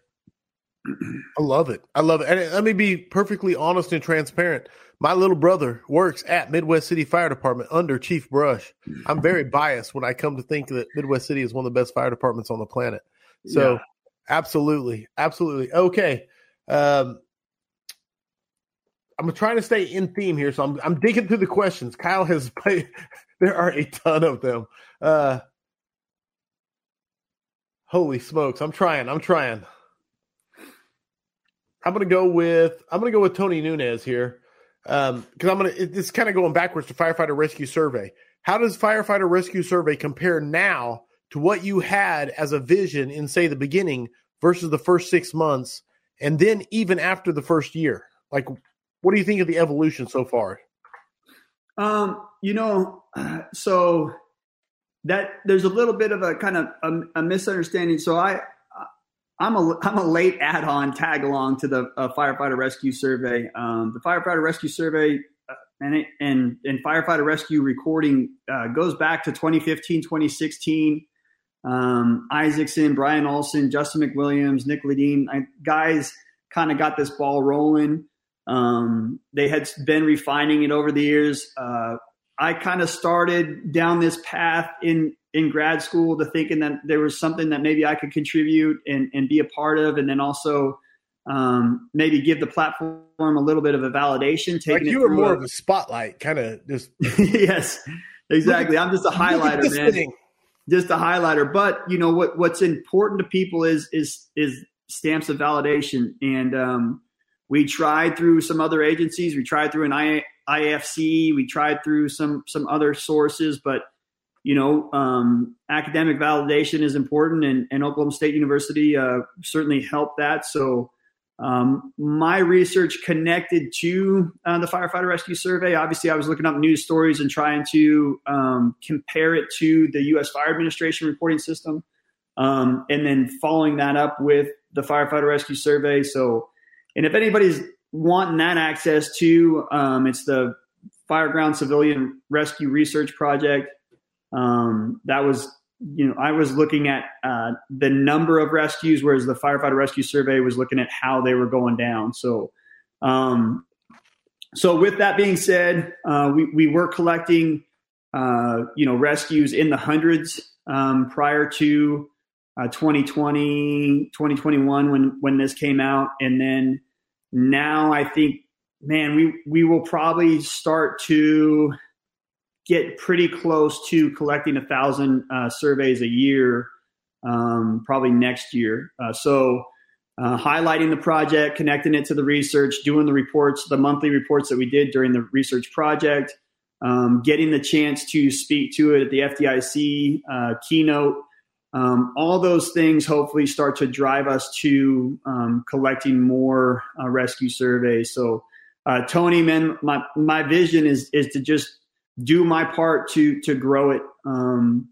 S3: I love it. I love it. And let me be perfectly honest and transparent. My little brother works at Midwest City Fire Department under Chief Brush. I'm very biased when I come to think that Midwest City is one of the best fire departments on the planet. So, yeah. absolutely, absolutely. Okay. Um, I'm trying to stay in theme here, so I'm I'm digging through the questions. Kyle has played. There are a ton of them. Uh, Holy smokes! I'm trying. I'm trying. I'm gonna go with I'm gonna go with Tony Nunez here because um, I'm gonna. It's kind of going backwards to firefighter rescue survey. How does firefighter rescue survey compare now to what you had as a vision in say the beginning versus the first six months, and then even after the first year? Like, what do you think of the evolution so far?
S1: Um, you know, so that there's a little bit of a kind of a, a misunderstanding. So I, I'm a I'm a late add-on tag along to the uh, firefighter rescue survey. Um, the firefighter rescue survey uh, and it, and and firefighter rescue recording uh, goes back to 2015, 2016. Um, Isaacson, Brian Olson, Justin McWilliams, Nick Ledeen, I, guys kind of got this ball rolling. Um, they had been refining it over the years. Uh, I kind of started down this path in in grad school to thinking that there was something that maybe I could contribute and, and be a part of, and then also um, maybe give the platform a little bit of a validation.
S3: Taking like you were more a, of a spotlight, kind of just.
S1: yes, exactly. I'm just a highlighter, man. Thing. Just a highlighter. But you know what? What's important to people is is is stamps of validation, and um, we tried through some other agencies. We tried through an I, IFC. We tried through some some other sources, but you know, um, academic validation is important, and, and Oklahoma State University uh, certainly helped that. So. Um, my research connected to uh, the firefighter rescue survey. Obviously, I was looking up news stories and trying to um, compare it to the U.S. Fire Administration reporting system, um, and then following that up with the firefighter rescue survey. So, and if anybody's wanting that access to. Um, it's the Fireground Civilian Rescue Research Project. Um, that was, you know, I was looking at uh, the number of rescues, whereas the Firefighter Rescue Survey was looking at how they were going down. So, um, so with that being said, uh, we we were collecting, uh, you know, rescues in the hundreds um, prior to. Uh, 2020 2021 when when this came out and then now I think, man, we we will probably start to get pretty close to collecting a thousand uh, surveys a year, um, probably next year. Uh, so. Uh, highlighting the project, connecting it to the research, doing the reports, the monthly reports that we did during the research project, um, getting the chance to speak to it at the FDIC uh, keynote, um, all those things hopefully start to drive us to um, collecting more uh, rescue surveys. So, uh, Tony, man, my my vision is is to just do my part to to grow it um,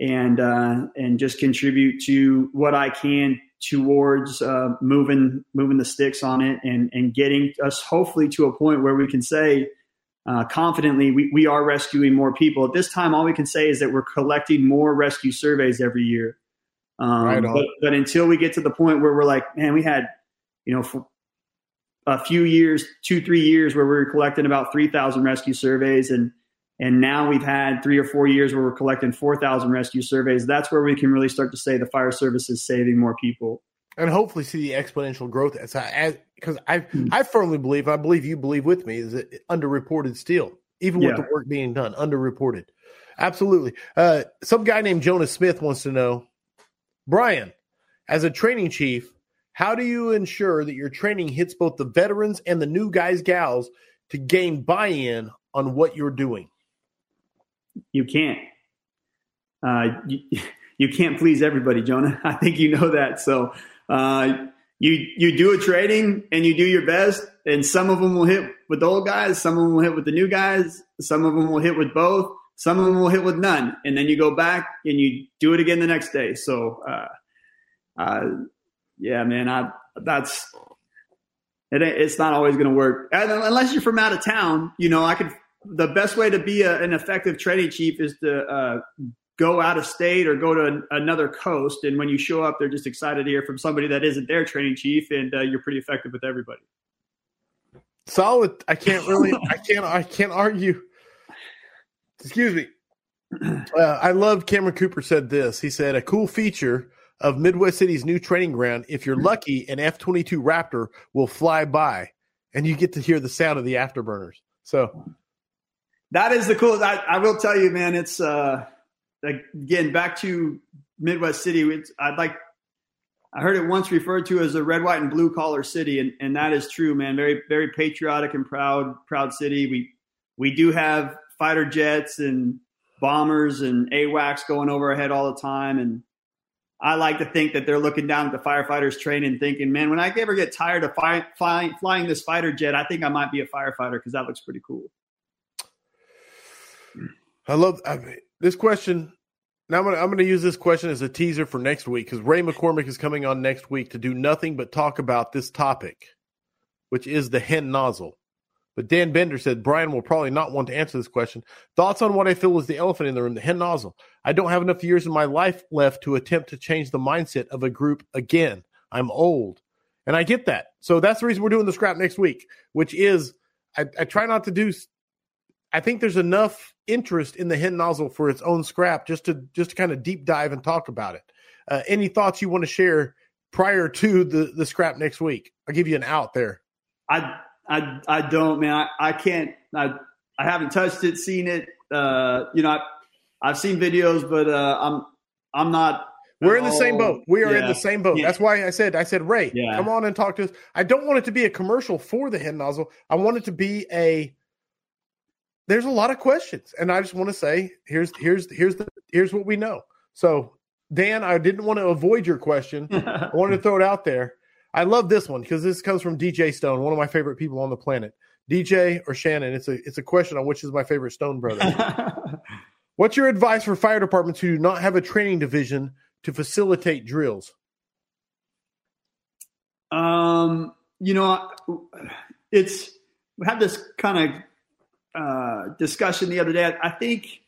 S1: and uh, and just contribute to what I can towards uh, moving moving the sticks on it and and getting us hopefully to a point where we can say uh, confidently we, we are rescuing more people. At this time, all we can say is that we're collecting more rescue surveys every year. Um, right but, but, until we get to the point where we're like, man, we had, you know, for a few years, two, three years where we were collecting about 3,000 rescue surveys. And, And now we've had three or four years where we're collecting 4,000 rescue surveys. That's where we can really start to say the fire service is saving more people.
S3: And hopefully see the exponential growth as I, because I, mm-hmm. I firmly believe, I believe you believe with me, is it underreported still, even yeah. with the work being done, underreported. Absolutely. Uh, some guy named Jonas Smith wants to know, Brian, as a training chief, how do you ensure that your training hits both the veterans and the new guys, gals to gain buy in on what you're doing?
S1: You can't. Uh, you, you can't please everybody, Jonah. I think you know that. So uh, you you do a trading and you do your best, and some of them will hit with the old guys, some of them will hit with the new guys, some of them will hit with both, some of them will hit with none, and then you go back and you do it again the next day. So, uh, uh, yeah, man, I that's it. It's not always going to work unless you're from out of town. You know, I could. The best way to be a, an effective training chief is to uh, go out of state or go to an, another coast. And when you show up, they're just excited to hear from somebody that isn't their training chief, and uh, you're pretty effective with everybody.
S3: Solid. I can't really. I can't. I can't argue. Excuse me. Uh, I love Cameron Cooper said this. He said a cool feature of Midwest City's new training ground. If you're lucky, an F twenty two Raptor will fly by, and you get to hear the sound of the afterburners. So
S1: that is the coolest. I, I will tell you, man. It's uh, again back to Midwest City. It's, I'd like. I heard it once referred to as a red, white, and blue collar city, and, and that is true, man. Very, very patriotic and proud, proud city. We we do have fighter jets and bombers and AWACS going over our head all the time, and I like to think that they're looking down at the firefighters training, thinking, "Man, when I ever get tired of fly, fly, flying this fighter jet, I think I might be a firefighter because that looks pretty cool."
S3: I love I mean, this question. Now I'm gonna, I'm gonna use this question as a teaser for next week because Ray McCormick is coming on next week to do nothing but talk about this topic, which is the hen nozzle. But Dan Bender said Brian will probably not want to answer this question. Thoughts on what I feel is the elephant in the room, the hen nozzle. I don't have enough years in my life left to attempt to change the mindset of a group again. I'm old. And I get that. So that's the reason we're doing the scrap next week, which is I, I try not to do I think there's enough interest in the hen nozzle for its own scrap just to just to kind of deep dive and talk about it. Uh, any thoughts you want to share prior to the the scrap next week? I'll give you an out there.
S1: I I I don't, man. I, I can't. I I haven't touched it, seen it. Uh, you know, I, I've seen videos, but uh, I'm I'm not.
S3: We're in the same boat. We are yeah. in the same boat. Yeah. That's why I said I said Ray, yeah. come on and talk to us. I don't want it to be a commercial for the hen nozzle. I want it to be a. There's a lot of questions, and I just want to say here's here's here's the here's what we know. So Dan, I didn't want to avoid your question. I wanted to throw it out there. I love this one because this comes from DJ Stone, one of my favorite people on the planet. DJ or Shannon, it's a it's a question on which is my favorite Stone brother. What's your advice for fire departments who do not have a training division to facilitate drills?
S1: Um, you know, it's we had this kind of uh, discussion the other day. I think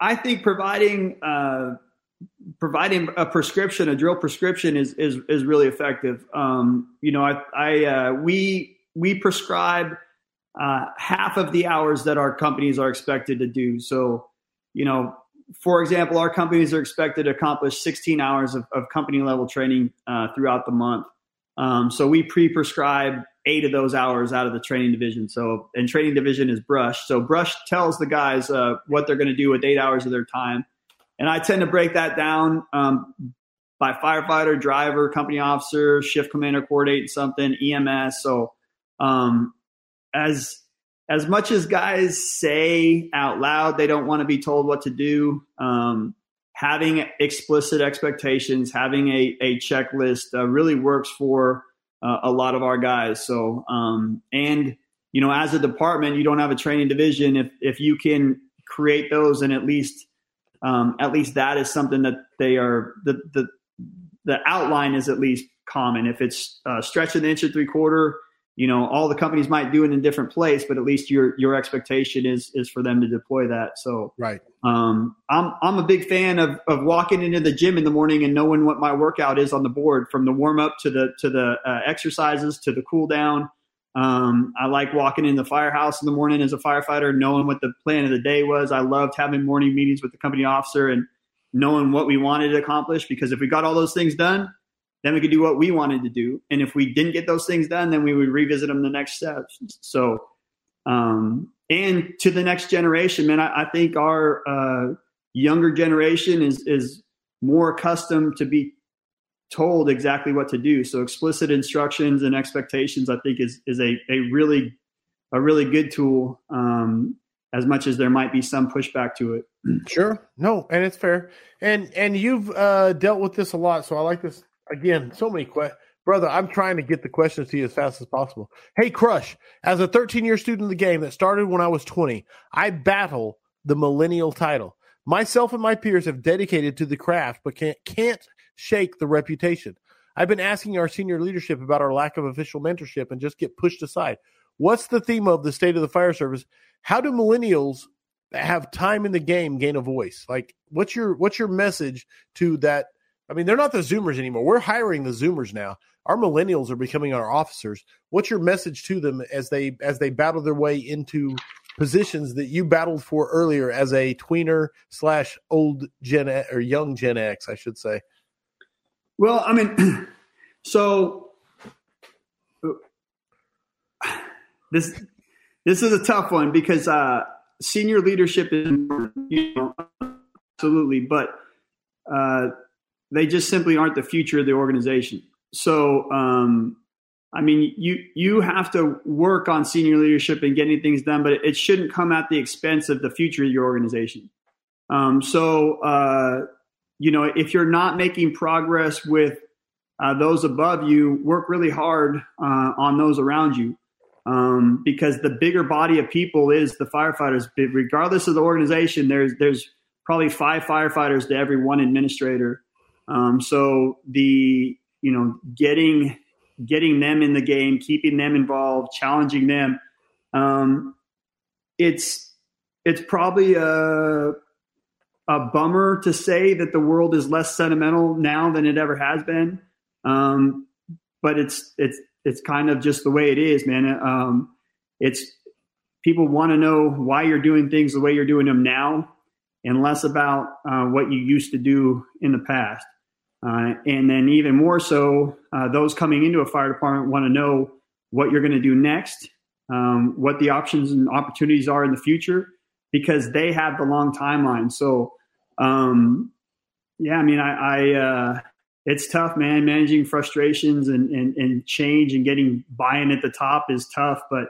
S1: I think providing uh, providing a prescription, a drill prescription, is is is really effective. Um, you know, I, I uh, we we prescribe uh, half of the hours that our companies are expected to do. So, you know, for example, our companies are expected to accomplish 16 hours of, of company level training uh, throughout the month. Um, so we pre-prescribe eight of those hours out of the training division. So, and training division is Brush. So Brush tells the guys uh, what they're going to do with eight hours of their time and I tend to break that down um, by firefighter, driver, company officer, shift commander, coordinate something, EMS. So um, as as much as guys say out loud they don't want to be told what to do, um, having explicit expectations, having a, a checklist uh, really works for uh, a lot of our guys. So um, and you know, as a department, you don't have a training division. If if you can create those and at least um, at least that is something that they are the the the outline is at least common. If it's uh, stretch an inch and three quarter, you know, all the companies might do it in a different place, but at least your your expectation is is for them to deploy that. So
S3: right.
S1: Um, I'm I'm a big fan of of walking into the gym in the morning and knowing what my workout is on the board, from the warm up to the to the uh, exercises to the cool down. Um, I like walking in the firehouse in the morning as a firefighter, knowing what the plan of the day was. I loved having morning meetings with the company officer and knowing what we wanted to accomplish because if we got all those things done, then we could do what we wanted to do. And if we didn't get those things done, then we would revisit them the next steps. So, um, and to the next generation, man, I, I think our uh, younger generation is is more accustomed to be told exactly what to do. So explicit instructions and expectations, I think, is is a, a really a really good tool. Um, as much as there might be some pushback to it.
S3: Sure, no, and it's fair. And and you've uh, dealt with this a lot, so I like this. Again, so many questions. Brother, I'm trying to get the questions to you as fast as possible. Hey, Crush, as a 13 year student of the game that started when I was 20, I battle the millennial title. Myself and my peers have dedicated to the craft, but can't, can't shake the reputation. I've been asking our senior leadership about our lack of official mentorship and just get pushed aside. What's the theme of the state of the fire service? How do millennials have time in the game gain a voice? Like, what's your what's your message to that? I mean, they're not the Zoomers anymore. We're hiring the Zoomers now. Our millennials are becoming our officers. What's your message to them as they as they battle their way into positions that you battled for earlier as a tweener slash old Gen X, or young Gen X, I should say?
S1: Well, I mean, so this this is a tough one because uh, senior leadership is you know absolutely, but uh, they just simply aren't the future of the organization. So um, I mean, you you have to work on senior leadership and getting things done, but it shouldn't come at the expense of the future of your organization. Um, so, uh, you know, if you're not making progress with uh, those above you, work really hard uh, on those around you, um, because the bigger body of people is the firefighters. Regardless of the organization, there's there's probably five firefighters to every one administrator. Um, so the you know getting getting them in the game, keeping them involved, challenging them. Um, it's it's probably a a bummer to say that the world is less sentimental now than it ever has been. Um, but it's it's it's kind of just the way it is, man. Um, it's people want to know why you're doing things the way you're doing them now, and less about uh, what you used to do in the past. Uh, and then even more so, uh, those coming into a fire department want to know what you're going to do next, um, what the options and opportunities are in the future, because they have the long timeline. So, um, yeah, I mean, I, I uh, it's tough, man. Managing frustrations and, and, and change and getting buy-in at the top is tough, but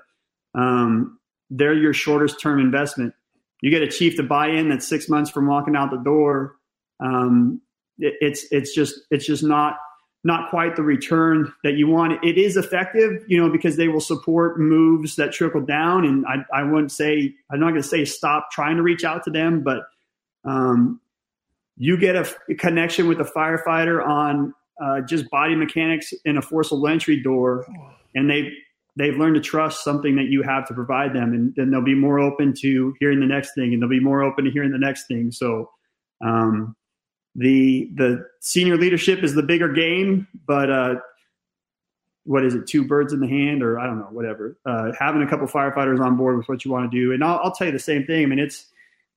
S1: um, they're your shortest term investment. You get a chief to buy in that's six months from walking out the door. Um, it, it's it's just it's just not not quite the return that you want. It is effective, you know, because they will support moves that trickle down. And I, I wouldn't say I'm not going to say stop trying to reach out to them, but um, you get a, a, connection with a firefighter on uh, just body mechanics in a forcible entry door, and they they've learned to trust something that you have to provide them, and then they'll be more open to hearing the next thing, and they'll be more open to hearing the next thing. So. Um, the the senior leadership is the bigger game, but uh, what is it? Two birds in the hand, or I don't know, whatever. Uh, having a couple firefighters on board with what you want to do, and I'll, I'll tell you the same thing. I mean, it's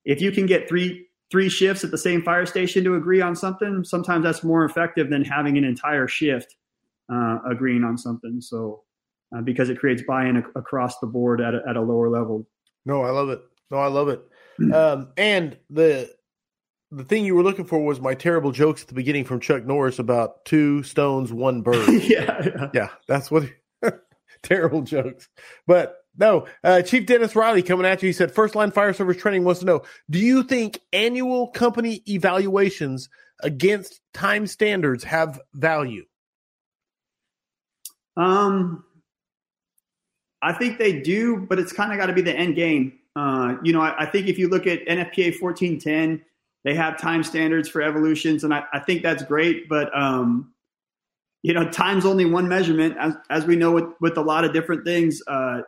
S1: if you can get three three shifts at the same fire station to agree on something, sometimes that's more effective than having an entire shift uh, agreeing on something. So uh, because it creates buy-in ac- across the board at a, at a lower level.
S3: No, I love it. No, I love it. Um, and the the thing you were looking for was my terrible jokes at the beginning from Chuck Norris about two stones, one bird.
S1: yeah, yeah,
S3: yeah, that's what terrible jokes. But no, uh, Chief Dennis Riley coming at you. He said, First line fire service training wants to know Do you think annual company evaluations against time standards have value?
S1: Um, I think they do, but it's kind of got to be the end game. Uh, you know, I, I, think if you look at NFPA 1410, they have time standards for evolutions, and I, I think that's great. But um, you know, time's only one measurement, as as we know with with a lot of different things. Uh,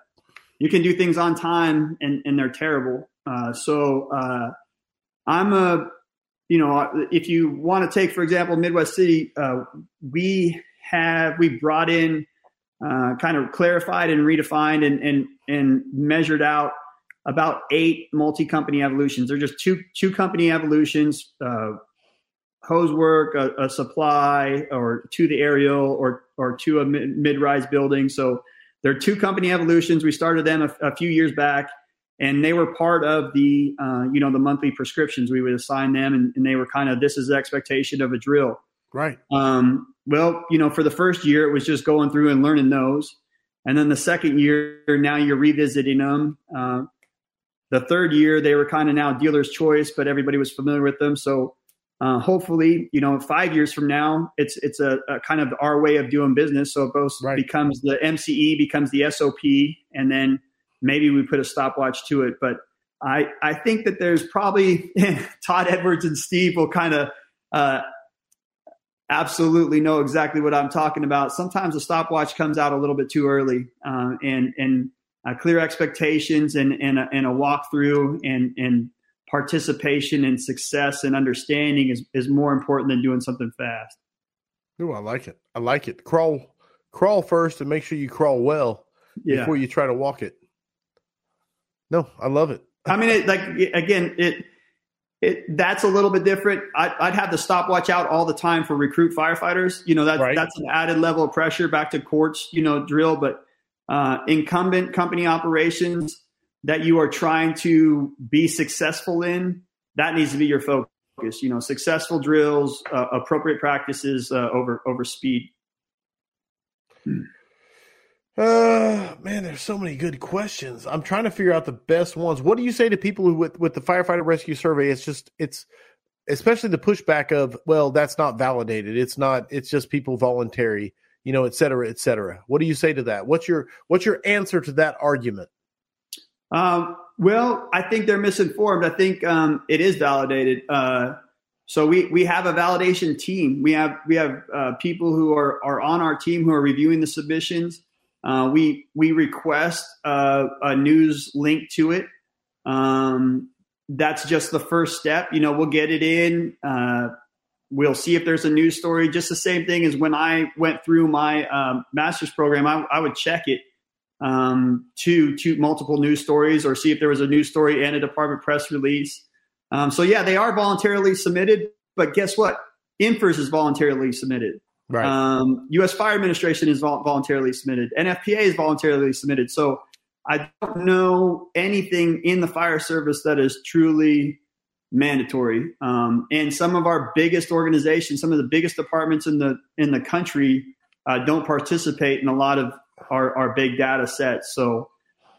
S1: you can do things on time, and and they're terrible. Uh, so uh, I'm a you know, if you want to take, for example, Midwest City, uh, we have we brought in uh, kind of clarified and redefined and and and measured out about eight multi-company evolutions. They're just two two company evolutions. Uh, hose work, a, a, supply, or to the aerial, or or to a mid-rise building. So they're two company evolutions. We started them a, a few years back, and they were part of the uh, you know the monthly prescriptions. We would assign them, and, and, they were kind of this is the expectation of a drill.
S3: Right.
S1: Um, well, you know, for the first year, it was just going through and learning those, and then the second year, now you're revisiting them. Uh, the third year, they were kind of now dealer's choice, but everybody was familiar with them. So uh, hopefully, you know, five years from now, it's it's a, a, kind of our way of doing business. So it both right. becomes the MCE, becomes the SOP, and then maybe we put a stopwatch to it. But I I think that there's probably Todd Edwards and Steve will kind of uh, absolutely know exactly what I'm talking about. Sometimes a stopwatch comes out a little bit too early, uh, and and uh, clear expectations and and a, and a walkthrough and and participation and success and understanding is, is more important than doing something fast.
S3: Oh, I like it. I like it. Crawl, crawl first, and make sure you crawl well yeah. before you try to walk it. No, I love it.
S1: I mean, it, like again, it it that's a little bit different. I, would have the stopwatch out all the time for recruit firefighters. You know, that's right. that's an added level of pressure back to courts. You know, drill, but uh, incumbent company operations that you are trying to be successful in, that needs to be your focus. You know, successful drills, uh, appropriate practices uh, over over speed.
S3: Uh, man, there's so many good questions. I'm trying to figure out the best ones. What do you say to people who, with with the firefighter rescue survey? It's just it's especially the pushback of well, that's not validated. It's not. It's just people voluntary, you know, et cetera, et cetera. What do you say to that? What's your what's your answer to that argument?
S1: Um, well, I think they're misinformed. I think um, it is validated. Uh, so we we have a validation team. We have we have uh, people who are are on our team who are reviewing the submissions. Uh, we we request uh, a news link to it. Um, that's just the first step. You know, we'll get it in. We'll see if there's a news story. Just the same thing as when I went through my um, master's program. I, I would check it um, to to multiple news stories or see if there was a news story and a department press release. Um, so yeah, they are voluntarily submitted, but guess what? NFIRS is voluntarily submitted.
S3: Right.
S1: Um, U.S. Fire Administration is vol- voluntarily submitted. NFPA is voluntarily submitted. So I don't know anything in the fire service that is truly mandatory. Um, and some of our biggest organizations, some of the biggest departments in the in the country, uh, don't participate in a lot of our, our big data sets. So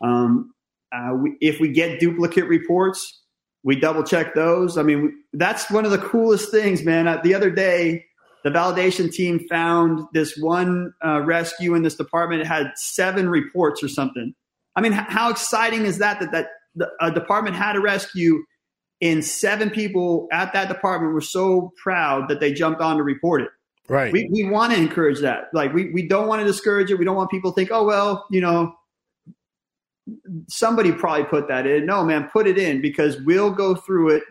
S1: um, uh, we, if we get duplicate reports, we double check those. I mean, we, that's one of the coolest things, man. Uh, the other day, the validation team found this one uh, rescue in this department. It had seven reports or something. I mean, h- how exciting is that? That that the, a department had a rescue, and seven people at that department were so proud that they jumped on to report it.
S3: Right.
S1: We, we want to encourage that. Like we, we don't want to discourage it. We don't want people to think, oh, well, you know, somebody probably put that in. No, man, put it in because we'll go through it.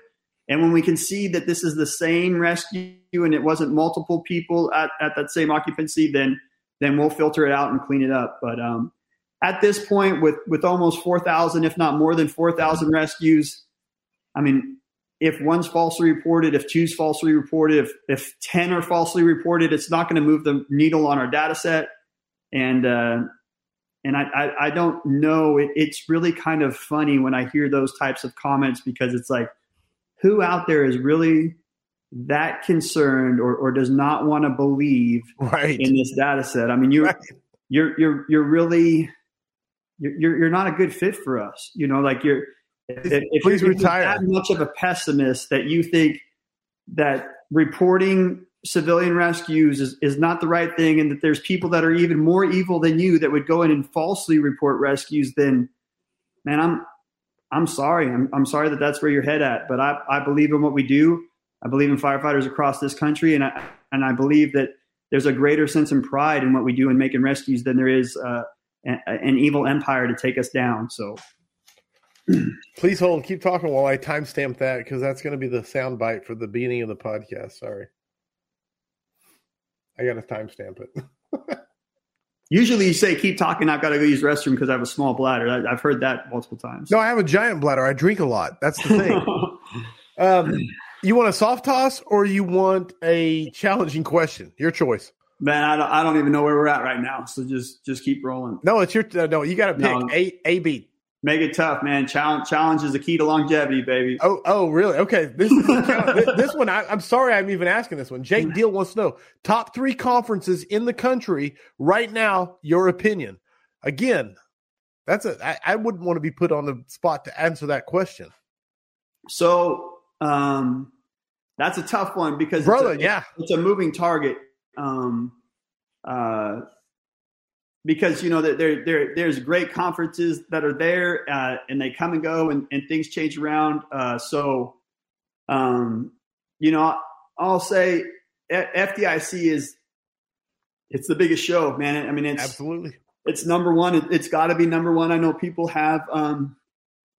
S1: And when we can see that this is the same rescue and it wasn't multiple people at, at that same occupancy, then then we'll filter it out and clean it up. But um, at this point, with with almost four thousand, if not more than four thousand rescues, I mean, if one's falsely reported, if two's falsely reported, if, if 10 are falsely reported, it's not going to move the needle on our data set. And, uh, and I, I, I, don't know. It, it's really kind of funny when I hear those types of comments because it's like, who out there is really that concerned or, or does not want to believe
S3: right.
S1: in this data set? I mean, you're, right. you're, you're, you're really, you're, you're not a good fit for us. You know, like you're, if, if
S3: Please
S1: you're
S3: retire.
S1: that much of a pessimist that you think that reporting civilian rescues is, is not the right thing and that there's people that are even more evil than you that would go in and falsely report rescues, then man, I'm I'm sorry. I'm, I'm sorry that that's where your head at. But I, I believe in what we do. I believe in firefighters across this country, and I and I believe that there's a greater sense and pride in what we do in making rescues than there is uh, an, an evil empire to take us down. So
S3: Please hold. Keep talking while I timestamp that because that's going to be the sound bite for the beginning of the podcast. Sorry. I got to timestamp it.
S1: Usually you say keep talking. I've got to go use the restroom because I have a small bladder. I, have heard that multiple times.
S3: No, I have a giant bladder. I drink a lot. That's the thing. um, you want a soft toss or you want a challenging question? Your choice.
S1: Man, I don't, I don't even know where we're at right now. So just just keep rolling.
S3: No, it's your uh, no. You got to pick no. a a B.
S1: Make it tough, man. Challenge, challenge is the key to longevity, baby.
S3: Oh, oh, really? Okay. This this, one. I, am sorry, I'm even asking this one. Jake Deal wants to know top three conferences in the country right now. Your opinion. Again, that's a. I, I wouldn't want to be put on the spot to answer that question.
S1: So, um, that's a tough one because
S3: brother,
S1: it's
S3: a, yeah,
S1: it's a moving target. Um, uh, because you know that there, there there's great conferences that are there uh, and they come and go and, and things change around. Uh, so, um, you know, I'll say FDIC is it's the biggest show, man. I mean, it's
S3: absolutely
S1: it's number one. It, has got to be number one. I know people have um,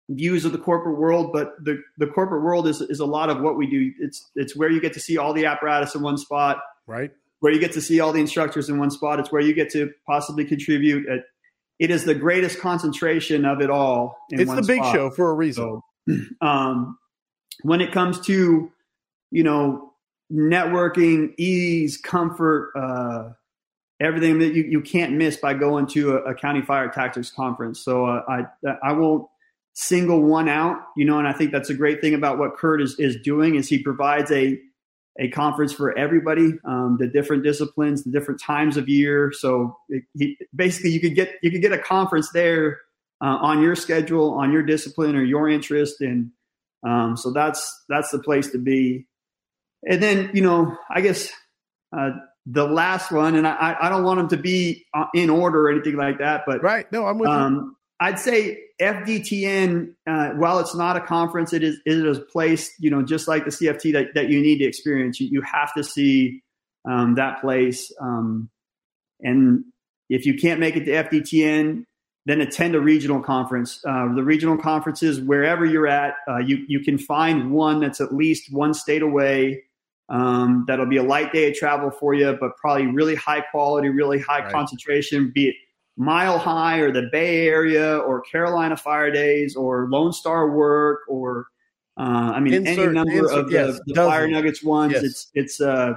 S1: views of the corporate world, but the the corporate world is is a lot of what we do. It's it's where you get to see all the apparatus in one spot,
S3: right?
S1: Where you get to see all the instructors in one spot. It's where you get to possibly contribute. At, it is the greatest concentration of it all.
S3: it's the big spot. show for a reason.
S1: So, um, when it comes to, you know, networking, ease, comfort, uh, everything that you, you can't miss by going to a, a county fire tactics conference. So uh, I I won't single one out, you know, and I think that's a great thing about what Kurt is, is doing is he provides a a conference for everybody, um, the different disciplines, the different times of year. So it, he, basically, you could get you could get a conference there uh, on your schedule, on your discipline or your interest, and um, so that's that's the place to be. And then you know, I guess uh, the last one, and I, I don't want them to be uh, in order or anything like that, but
S3: right, no, I'm with um, you.
S1: I'd say FDTN, uh, while it's not a conference, it is it is a place, you know, just like the CFT that, that you need to experience. You, you have to see um, that place. Um, and if you can't make it to FDTN, then attend a regional conference. Uh, the regional conferences, wherever you're at, uh, you, you can find one that's at least one state away. Um, that'll be a light day of travel for you, but probably really high quality, really high right. concentration, be it Mile High or the Bay Area or Carolina Fire Days or Lone Star Work or uh, I mean insert, any number insert, of yes, the, the Fire Nuggets ones. Yes. It's it's uh,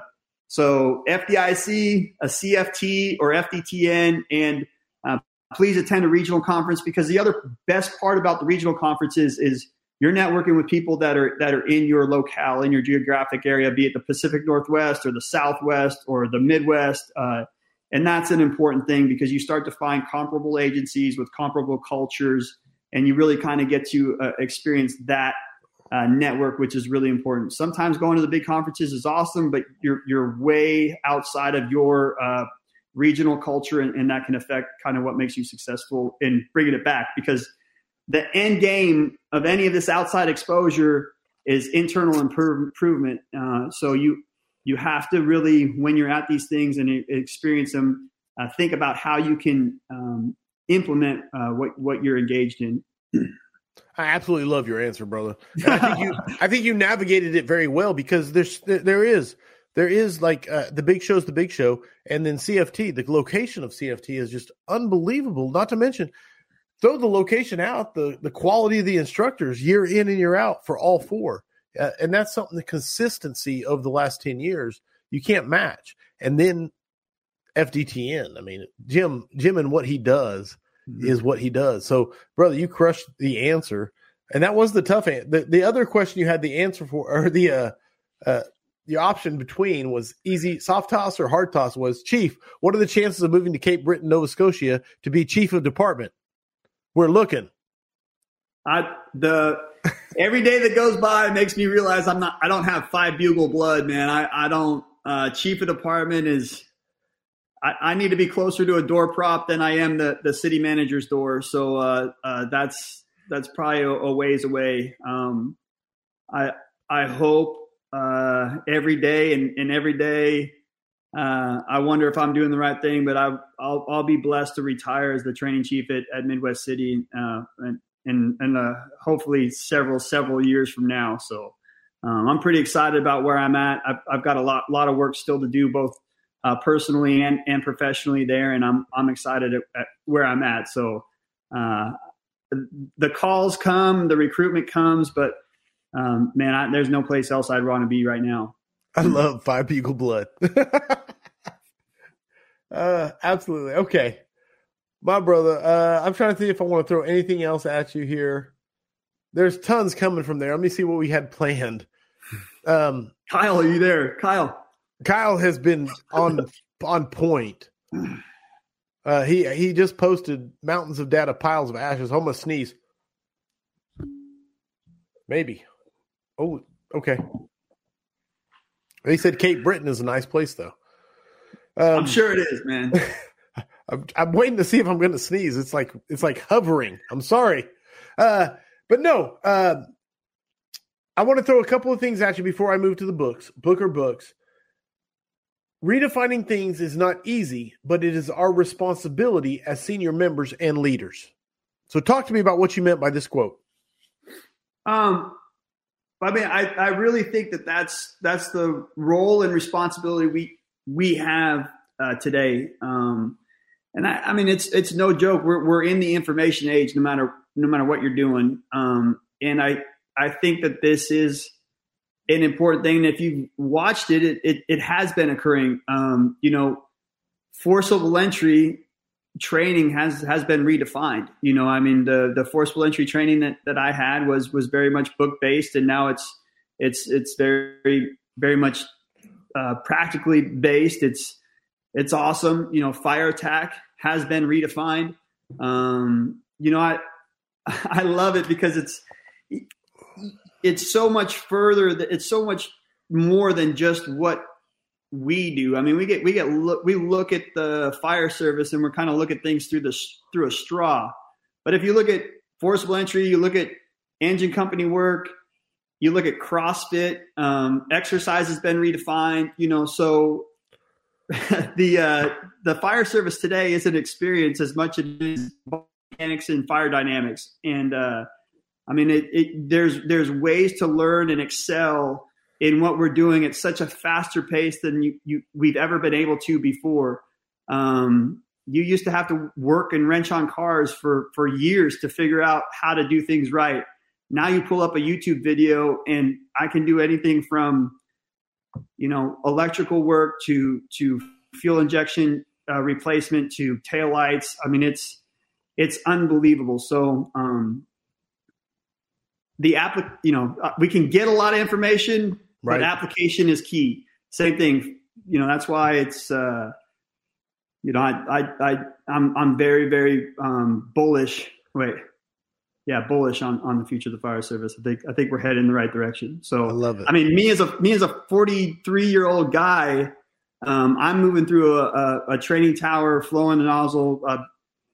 S1: so FDIC, a CFT or FDTN, and uh, please attend a regional conference because the other best part about the regional conferences is you're networking with people that are that are in your locale, in your geographic area, be it the Pacific Northwest or the Southwest or the Midwest. Uh, and that's an important thing because you start to find comparable agencies with comparable cultures, and you really kind of get to uh, experience that uh, network, which is really important. Sometimes going to the big conferences is awesome, but you're you're way outside of your uh, regional culture, and, and, that can affect kind of what makes you successful in bringing it back. Because the end game of any of this outside exposure is internal improve, improvement. Uh, so you you have to really, when you're at these things and experience them, uh, think about how you can um, implement uh, what what you're engaged in.
S3: I absolutely love your answer, brother. I think you, I think you navigated it very well because there's there is there is like uh, the big show's the big show, and then CFT. The location of CFT is just unbelievable. Not to mention, throw the location out, the the quality of the instructors year in and year out for all four. Uh, and that's something the consistency of the last 10 years you can't match. And then FDTN, I mean, Jim, Jim and what he does mm-hmm. is what he does. So, brother, you crushed the answer. And that was the tough answer. The, the other question you had the answer for, or the, uh, uh, the option between was easy soft toss or hard toss was chief. What are the chances of moving to Cape Breton, Nova Scotia to be chief of department? We're looking.
S1: I the every day that goes by makes me realize I'm not. I don't have five bugle blood, man. I I don't. Uh, chief of department is. I, I need to be closer to a door prop than I am the the city manager's door. So uh, uh, that's that's probably a, a ways away. Um, I I hope uh, every day and, and every day. Uh, I wonder if I'm doing the right thing, but I, will I'll be blessed to retire as the training chief at, at Midwest City, uh, and and and uh, hopefully several several years from now. So um, I'm pretty excited about where I'm at. I've, I've, got a lot lot of work still to do, both uh, personally and, and professionally there, and I'm I'm excited at, at where I'm at. So uh, the calls come, the recruitment comes, but um, man, I, there's no place else I'd want to be right now.
S3: I love Five Bugle Blood. uh, absolutely. Okay. My brother, uh, I'm trying to see if I want to throw anything else at you here. There's tons coming from there. Let me see what we had planned.
S1: Um, Kyle, are you there? Kyle.
S3: Kyle has been on on point. Uh, he he just posted mountains of data, piles of ashes. Almost sneeze. Maybe. Oh, okay. He said Cape Breton is a nice place, though.
S1: Um, I'm sure it is, man.
S3: I'm, I'm, waiting to see if I'm going to sneeze. It's like it's like hovering. I'm sorry, uh, but no. Uh, I want to throw a couple of things at you before I move to the books. Booker books. Redefining things is not easy, but it is our responsibility as senior members and leaders. So, talk to me about what you meant by this quote.
S1: Um, I mean, I, I really think that that's that's the role and responsibility we we have uh, today. Um, and I, I, mean, it's it's no joke. We're we're in the information age, no matter no matter what you're doing. Um, and I I think that this is an important thing. If you've watched it, it it, it has been occurring. Um, you know, forcible entry training has has been redefined. You know, I mean the the forcible entry training that, that I had was was very much book based, and now it's it's it's very very much uh, practically based. It's it's awesome. You know, fire attack has been redefined. Um, you know, I I love it because it's it's so much further. That it's so much more than just what we do. I mean, we get we get look we look at the fire service and we're kind of look at things through the through a straw. But if you look at forcible entry, you look at engine company work, you look at CrossFit, um, exercise has been redefined. You know, so the uh, the fire service today is an experience as much as it is mechanics and fire dynamics. And uh, I mean, it, it, there's there's ways to learn and excel in what we're doing at such a faster pace than you, you we've ever been able to before. Um, you used to have to work and wrench on cars for for years to figure out how to do things right. Now you pull up a YouTube video and I can do anything from you know electrical work to to fuel injection uh, replacement to tail lights. I mean it's it's unbelievable. So um, the app, you know, uh, we can get a lot of information Right. But application is key. Same thing. You know, that's why it's, uh, you know, I, I, I, I'm, I'm very, very um, bullish. Wait, yeah, bullish on, on the future of the fire service. I think, I think we're headed in the right direction. So
S3: I love it.
S1: I mean, me as a, me as a 43 year old guy, um, I'm moving through a, a, a, training tower, flowing the nozzle uh,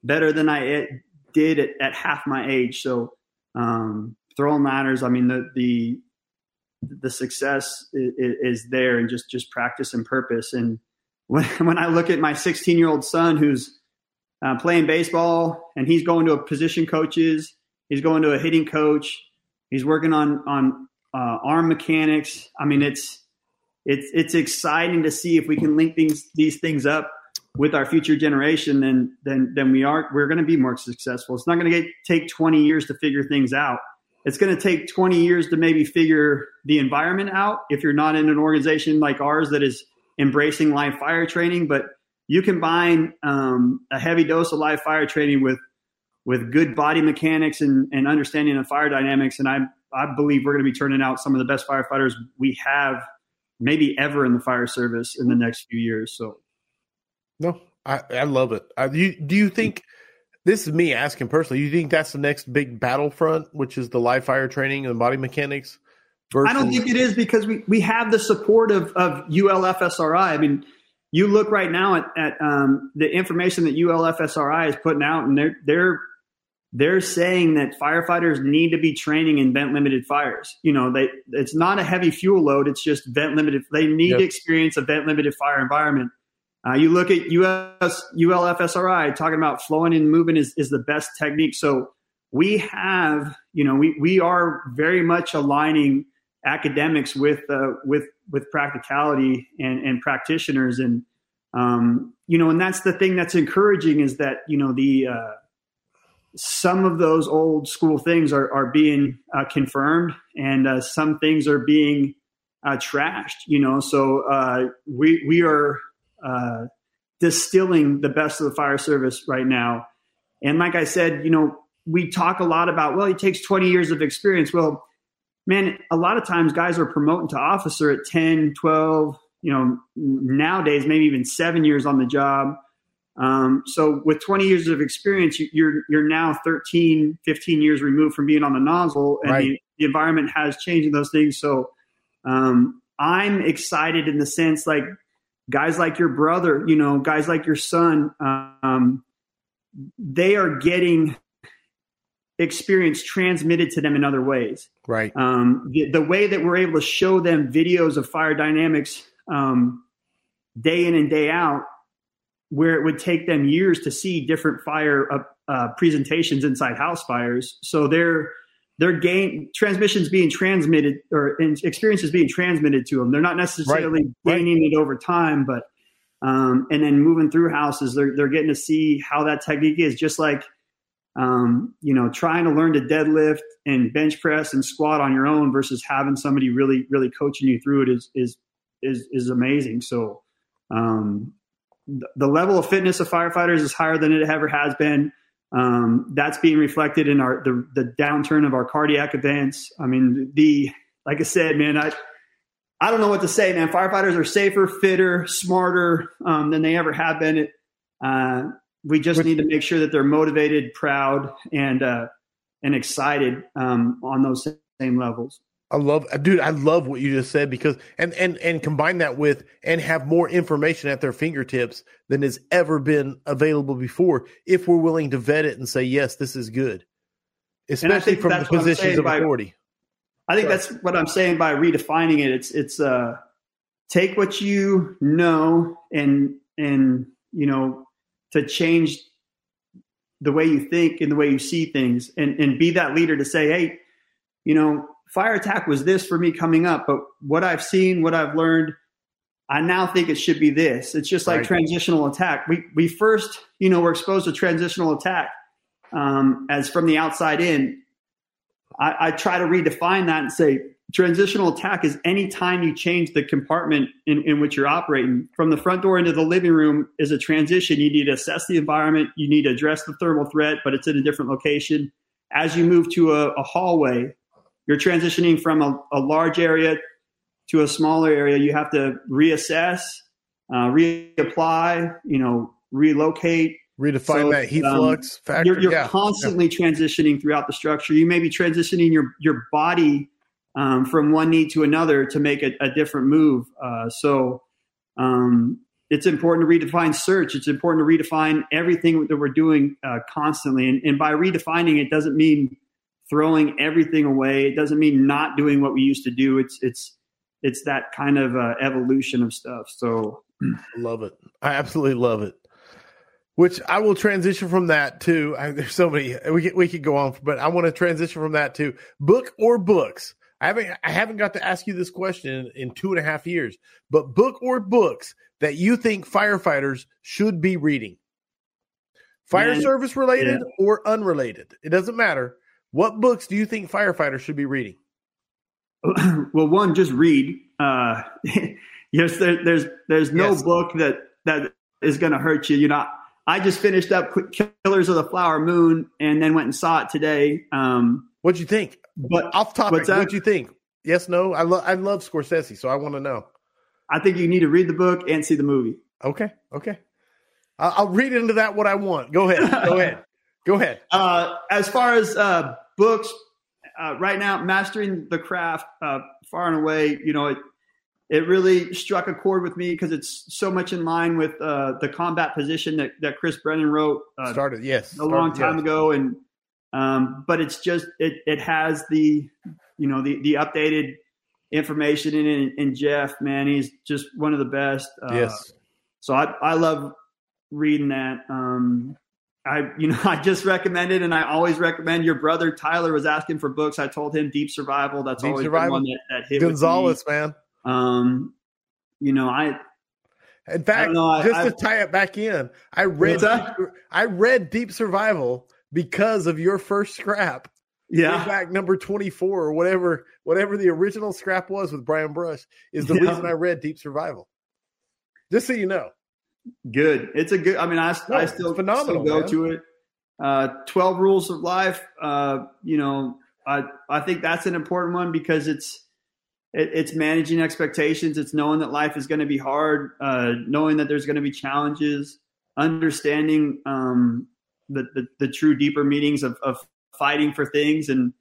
S1: better than I did at, at, half my age. So, um, throwing ladders. I mean, the, the, the success is, is, there and just just practice and purpose and when, when i look at my 16 year old son who's uh, playing baseball and he's going to a position coaches he's going to a hitting coach. He's working on on uh, arm mechanics. I mean it's it's it's exciting to see if we can link these these things up with our future generation then then then we are we're going to be more successful. It's not going to take 20 years to figure things out. It's going to take 20 years to maybe figure the environment out if you're not in an organization like ours that is embracing live fire training. But you combine um, a heavy dose of live fire training with with good body mechanics and, and understanding of fire dynamics, and I I believe we're going to be turning out some of the best firefighters we have maybe ever in the fire service in the next few years. So,
S3: no, I, I love it. I, do, you, do you think this is me asking personally. You think that's the next big battlefront, which is the live fire training and body mechanics?
S1: Versus- I don't think it is because we, we have the support of, of ULFSRI. I mean, you look right now at, at um, the information that ULFSRI is putting out, and they're they're they're saying that firefighters need to be training in vent limited fires. You know, they it's not a heavy fuel load; it's just vent limited. They need yep. to experience a vent limited fire environment. Uh, you look at US ULFSRI talking about flowing and moving is, is the best technique. So we have, you know, we, we are very much aligning academics with uh, with with practicality and, and practitioners. And um, you know, and that's the thing that's encouraging is that you know the uh, some of those old school things are are being uh, confirmed, and uh, some things are being uh, trashed. You know, so uh, we we are uh, distilling the best of the fire service right now, and like I said, you know, we talk a lot about well, it takes twenty years of experience. Well, man, a lot of times guys are promoting to officer at 10, 12, you know, nowadays maybe even seven years on the job. Um, so with 20 years of experience, you're you're now 13, 15 years removed from being on the nozzle, and right. the, the, environment has changed in those things. So um, I'm excited in the sense like guys like your brother, you know, guys like your son, um, they are getting experience transmitted to them in other ways.
S3: Right.
S1: Um, the, the, way that we're able to show them videos of fire dynamics um, day in and day out, where it would take them years to see different fire uh, uh, presentations inside house fires. So their their gain transmissions being transmitted or experiences being transmitted to them. They're not necessarily right. gaining right. it over time, but um, and then moving through houses, they're they're getting to see how that technique is. Just like um, you know, trying to learn to deadlift and bench press and squat on your own versus having somebody really, really coaching you through it is is is is amazing. So um, the level of fitness of firefighters is higher than it ever has been. Um, that's being reflected in our the, the downturn of our cardiac events. I mean, the like I said, man, I I don't know what to say, man. Firefighters are safer, fitter, smarter um, than they ever have been. It, uh, we just need to make sure that they're motivated, proud, and uh, and excited um, on those same levels.
S3: I love, dude. I love what you just said because and and and combine that with and have more information at their fingertips than has ever been available before. If we're willing to vet it and say yes, this is good, especially from the positions of authority.
S1: I think Sorry. that's what I'm saying by redefining it. It's it's uh take what you know and and you know to change the way you think and the way you see things and, and be that leader to say, hey, you know, fire attack was this for me coming up, but what I've seen, what I've learned, I now think it should be this. It's just like right. transitional attack. We we first, you know, we're exposed to transitional attack um, as from the outside in. I, I try to redefine that and say transitional attack is any time you change the compartment in, in which you're operating from the front door into the living room is a transition you need to assess the environment you need to address the thermal threat but it's in a different location as you move to a, a hallway you're transitioning from a, a, large area to a smaller area you have to reassess uh, reapply you know relocate
S3: redefine so, that heat um, flux factor
S1: you're, you're yeah. constantly yeah. transitioning throughout the structure you may be transitioning your your body um, from one need to another to make a, a different move. Uh, so um, it's important to redefine search. It's important to redefine everything that we're doing uh, constantly. And, and, by redefining it doesn't mean throwing everything away. It doesn't mean not doing what we used to do. It's it's it's that kind of uh, evolution of stuff. So I
S3: love it. I absolutely love it. Which I will transition from that to. I, there's so many we we could go on, but I want to transition from that to book or books. I haven't I haven't got to ask you this question in two and a half years, but book or books that you think firefighters should be reading. Fire Man, service related yeah. or unrelated. It doesn't matter. What books do you think firefighters should be reading?
S1: well, one, just read. Uh, yes, there, there's there's no yes. book that that is going to hurt you. You know, I just finished up Killers of the Flower Moon and then went and saw it today. Um,
S3: What'd you think? But off topic, what do you think? Yes, no. I love I love Scorsese, so I want to know.
S1: I think you need to read the book and see the movie.
S3: Okay, okay. I'll, I'll read into that what I want. Go ahead. Go ahead. Go ahead.
S1: Uh, as far as uh, books, uh, right now, mastering the craft uh, far and away. You know, it it really struck a chord with me because it's so much in line with uh, the combat position that, that Chris Brennan wrote.
S3: Uh, started yes,
S1: a
S3: started,
S1: long time yes. ago, and um, but it's just it it has the you know the the updated information in it. And Jeff, man, he's just one of the best.
S3: Uh, yes.
S1: So I I love reading that. Um, I you know I just recommended, and I always recommend. Your brother Tyler was asking for books. I told him Deep Survival. That's Deep always Survival. one that, that hit
S3: Gonzales, man.
S1: Um, you know I
S3: In fact,
S1: know,
S3: just
S1: I-
S3: to tie it back in, I read? I read Deep Survival because of your first scrap.
S1: Yeah.
S3: back number 24 or whatever whatever the original scrap was with Brian Brush is the
S1: Yeah.
S3: reason I read Deep Survival. Just so you know.
S1: Good. It's a good. I mean, I,
S3: No,
S1: I still,
S3: phenomenal,
S1: still go
S3: man.
S1: to it. Uh, Twelve Rules of Life. Uh, you know, I I think that's an important one because it's it, it's managing expectations. It's knowing that life is going to be hard. Uh, knowing that there's going to be challenges. Understanding um, the, the the true deeper meanings of, of fighting for things and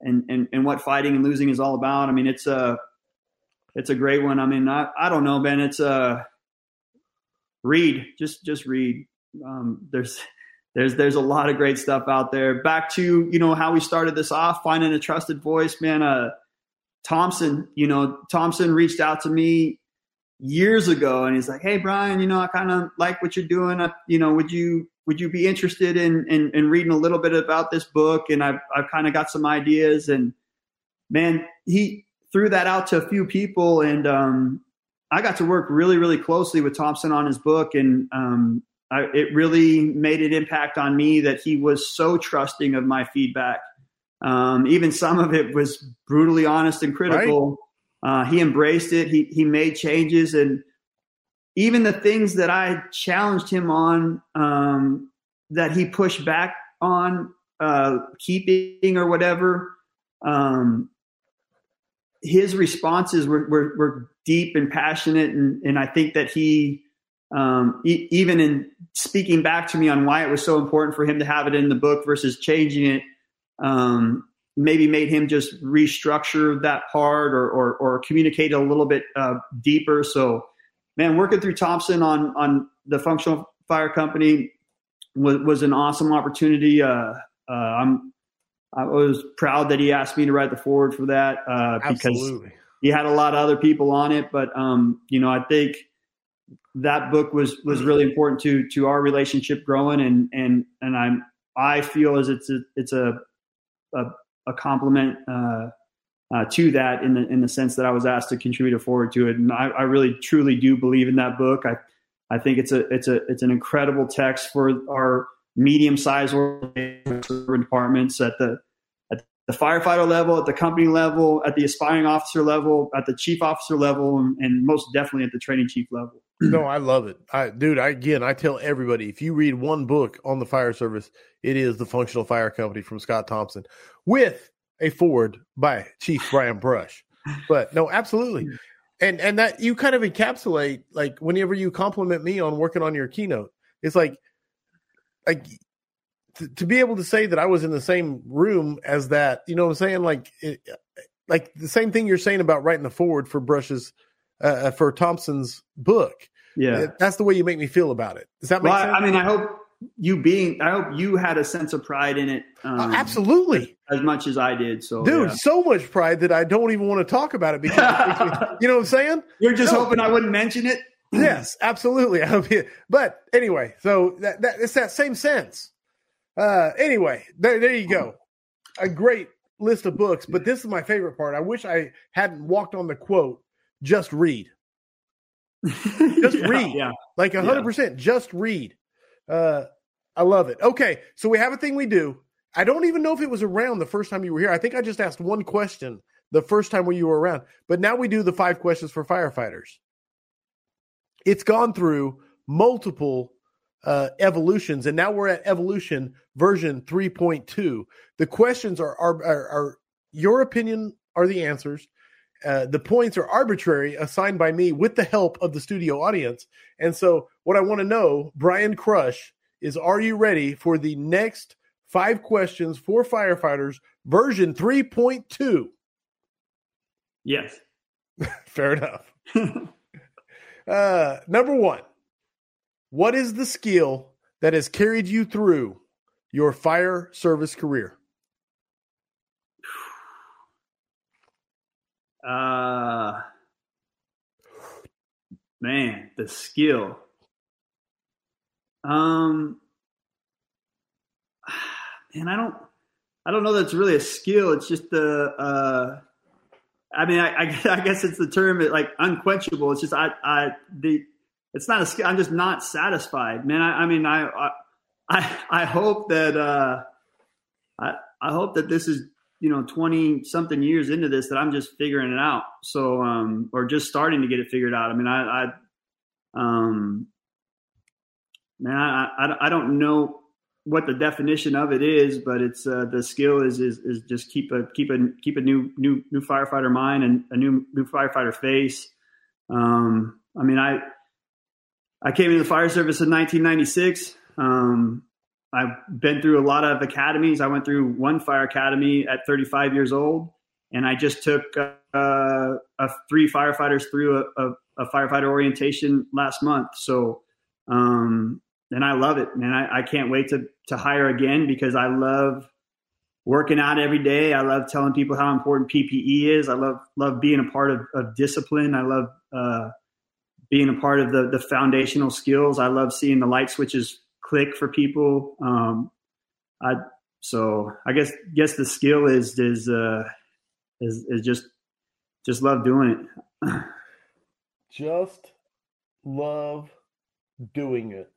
S1: and and and what fighting and losing is all about. I mean, it's a it's a great one. I mean, I I don't know, Ben. It's a read. Just just read. Um, there's there's there's a lot of great stuff out there. Back to you know how we started this off finding a trusted voice. Man uh thompson you know thompson reached out to me years ago and he's like hey brian you know i kind of like what you're doing. I, you know would you would you be interested in, in in reading a little bit about this book? And i've, I've kind of got some ideas. And man he threw that out to a few people and um I got to work really, really closely with Thompson on his book, and um, I, it really made an impact on me that he was so trusting of my feedback. Um, even some of it was brutally honest and critical. Uh, he embraced it. He he made changes, and even the things that I challenged him on, um, that he pushed back on, uh, keeping or whatever. Um, his responses were, were, were deep and passionate. And, and I think that he, um, e- even in speaking back to me on why it was so important for him to have it in the book versus changing it, um, maybe made him just restructure that part or, or, or communicate a little bit uh, deeper. So, man, working through Thompson on, on the functional fire company was, was an awesome opportunity. Uh, uh, I'm, I was proud that he asked me to write the forward for that uh, because he had a lot of other people on it. But um, you know, I think that book was was really important to to our relationship growing, and and and I'm I feel as it's a it's a a, a compliment uh, uh, to that in the in the sense that I was asked to contribute a forward to it, and I, I really truly do believe in that book. I I think it's a it's a it's an incredible text for our medium sized departments at the at the firefighter level, at the company level, at the aspiring officer level, at the chief officer level, and, and most definitely at the training chief level.
S3: No, I love it. I dude, I again I tell everybody if you read one book on the fire service, it is the Functional Fire Company from Scott Thompson with a forward by Chief Brian Brush. But no, absolutely. And and that you kind of encapsulate like whenever you compliment me on working on your keynote, it's like like to, to be able to say that I was in the same room as that, you know what I'm saying? Like it, like the same thing you're saying about writing the forward for Brush's uh, for Thompson's book.
S1: Yeah.
S3: That's the way you make me feel about it. Does that make
S1: Well, I,
S3: sense?
S1: I mean, I hope you being, I hope you had a sense of pride in it. Um,
S3: Uh, absolutely,
S1: As much as I did. So,
S3: dude.
S1: yeah.
S3: So much pride that I don't even want to talk about it because it makes me, you know what I'm saying?
S1: you're just
S3: No.
S1: hoping I wouldn't mention it.
S3: Yes, absolutely. I hope you- But anyway, so that, that it's that same sense. Uh, anyway, there, there you go. A great list of books, but this is my favorite part. I wish I hadn't walked on the quote. Just read. Just
S1: Yeah,
S3: read.
S1: Yeah.
S3: Like a hundred percent, just read. Uh, I love it. Okay, so we have a thing we do. I don't even know if it was around the first time you were here. I think I just asked one question the first time when you were around, but now we do the five questions for firefighters. It's gone through multiple uh, evolutions, and now we're at evolution version 3.2. The questions are are, are, are your opinion are the answers. Uh, the points are arbitrary, assigned by me with the help of the studio audience. And so, what I want to know, Brian Crush, is are you ready for the next five questions for firefighters, version 3.2?
S1: Yes.
S3: Fair enough. Uh, number one, what is the skill that has carried you through your fire service career?
S1: Uh, man, the skill. Um, man, I don't, I don't know. That's really a skill. It's just the. Uh, I mean, I, I, guess it's the term like unquenchable. It's just I, I the it's not a. I'm just not satisfied, man. I, I mean, I, I, I hope that, uh, I, I hope that this is, you know, 20 something years into this that I'm just figuring it out. So, um, or just starting to get it figured out. I mean, I, I um, man, I, I, I don't know what the definition of it is, but it's uh, the skill is, is is just keep a keep a keep a new new new firefighter mind and a new new firefighter face. Um, I mean, I I came into the fire service in 1996. Um, I've been through a lot of academies. I went through one fire academy at 35 years old, and I just took uh, three firefighters through a, a, a, firefighter orientation last month. So, um, and I love it, and I, I can't wait to to hire again because I love working out every day. I love telling people how important PPE is. I love love being a part of, of discipline. I love uh, being a part of the the foundational skills. I love seeing the light switches click for people. Um, I so I guess guess the skill is is uh, is is just just love doing it.
S3: just love doing it.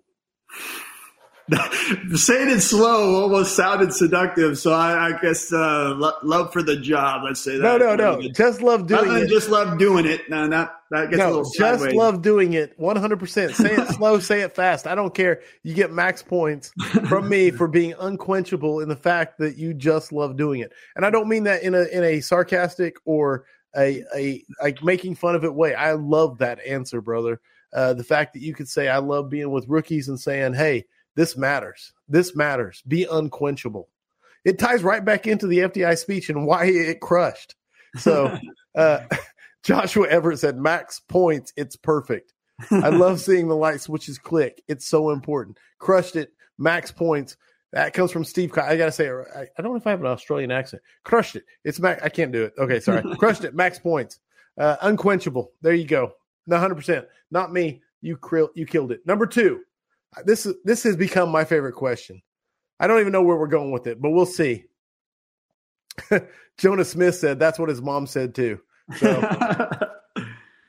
S1: saying it slow almost sounded seductive. So I, I guess uh, lo- love for the job. Let's say that.
S3: No, no, no. Just love doing it.
S1: Just love doing it. No, not that gets
S3: no,
S1: a little.
S3: Just
S1: sideways.
S3: love doing it. One hundred percent. Say it slow. Say it fast. I don't care. You get max points from me for being unquenchable in the fact that you just love doing it. And I don't mean that in a in a sarcastic or a a like making fun of it way. I love that answer, brother. Uh, the fact that you could say I love being with rookies and saying, "Hey." This matters. This matters. Be unquenchable. It ties right back into the FDI speech and why it crushed. So, uh, Joshua Everett said, max points. It's perfect. I love seeing the light switches click. It's so important. Crushed it. Max points. That comes from Steve. I gotta say, I, I don't know if I have an Australian accent. Crushed it. It's max. I can't do it. Okay, sorry. Crushed it. Max points. Uh, unquenchable. There you go. No, hundred percent. Not me. You krill. You killed it. Number two this is this has become my favorite question. I don't even know where we're going with it, but we'll see. Jonah Smith said that's what his mom said too. So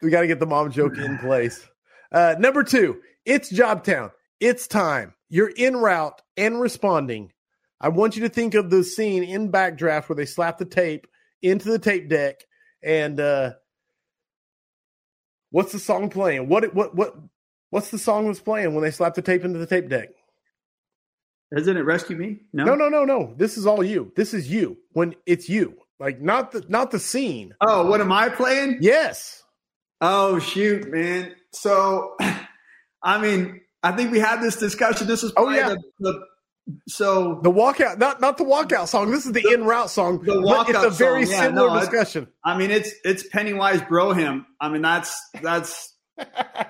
S3: we got to get the mom joke in place. Uh, number two, it's Jobtown. It's time. You're in route and responding. I want you to think of the scene in Backdraft where they slap the tape into the tape deck and uh, what's the song playing? What what what What's the song was playing when they slapped the tape into the tape deck?
S1: Isn't it Rescue Me?
S3: No, no, no, no, no. This is all you. This is you. When it's you, like not the not the scene.
S1: Oh, what am I playing?
S3: Yes.
S1: Oh shoot, man. So, I mean, I think we had this discussion. This is oh yeah. The, the, so
S3: the walkout, not not the walkout song. This is the, the en route song. The walkout It's a very song. similar no, discussion.
S1: I mean, it's it's Pennywise Bro Hymn. I mean, that's that's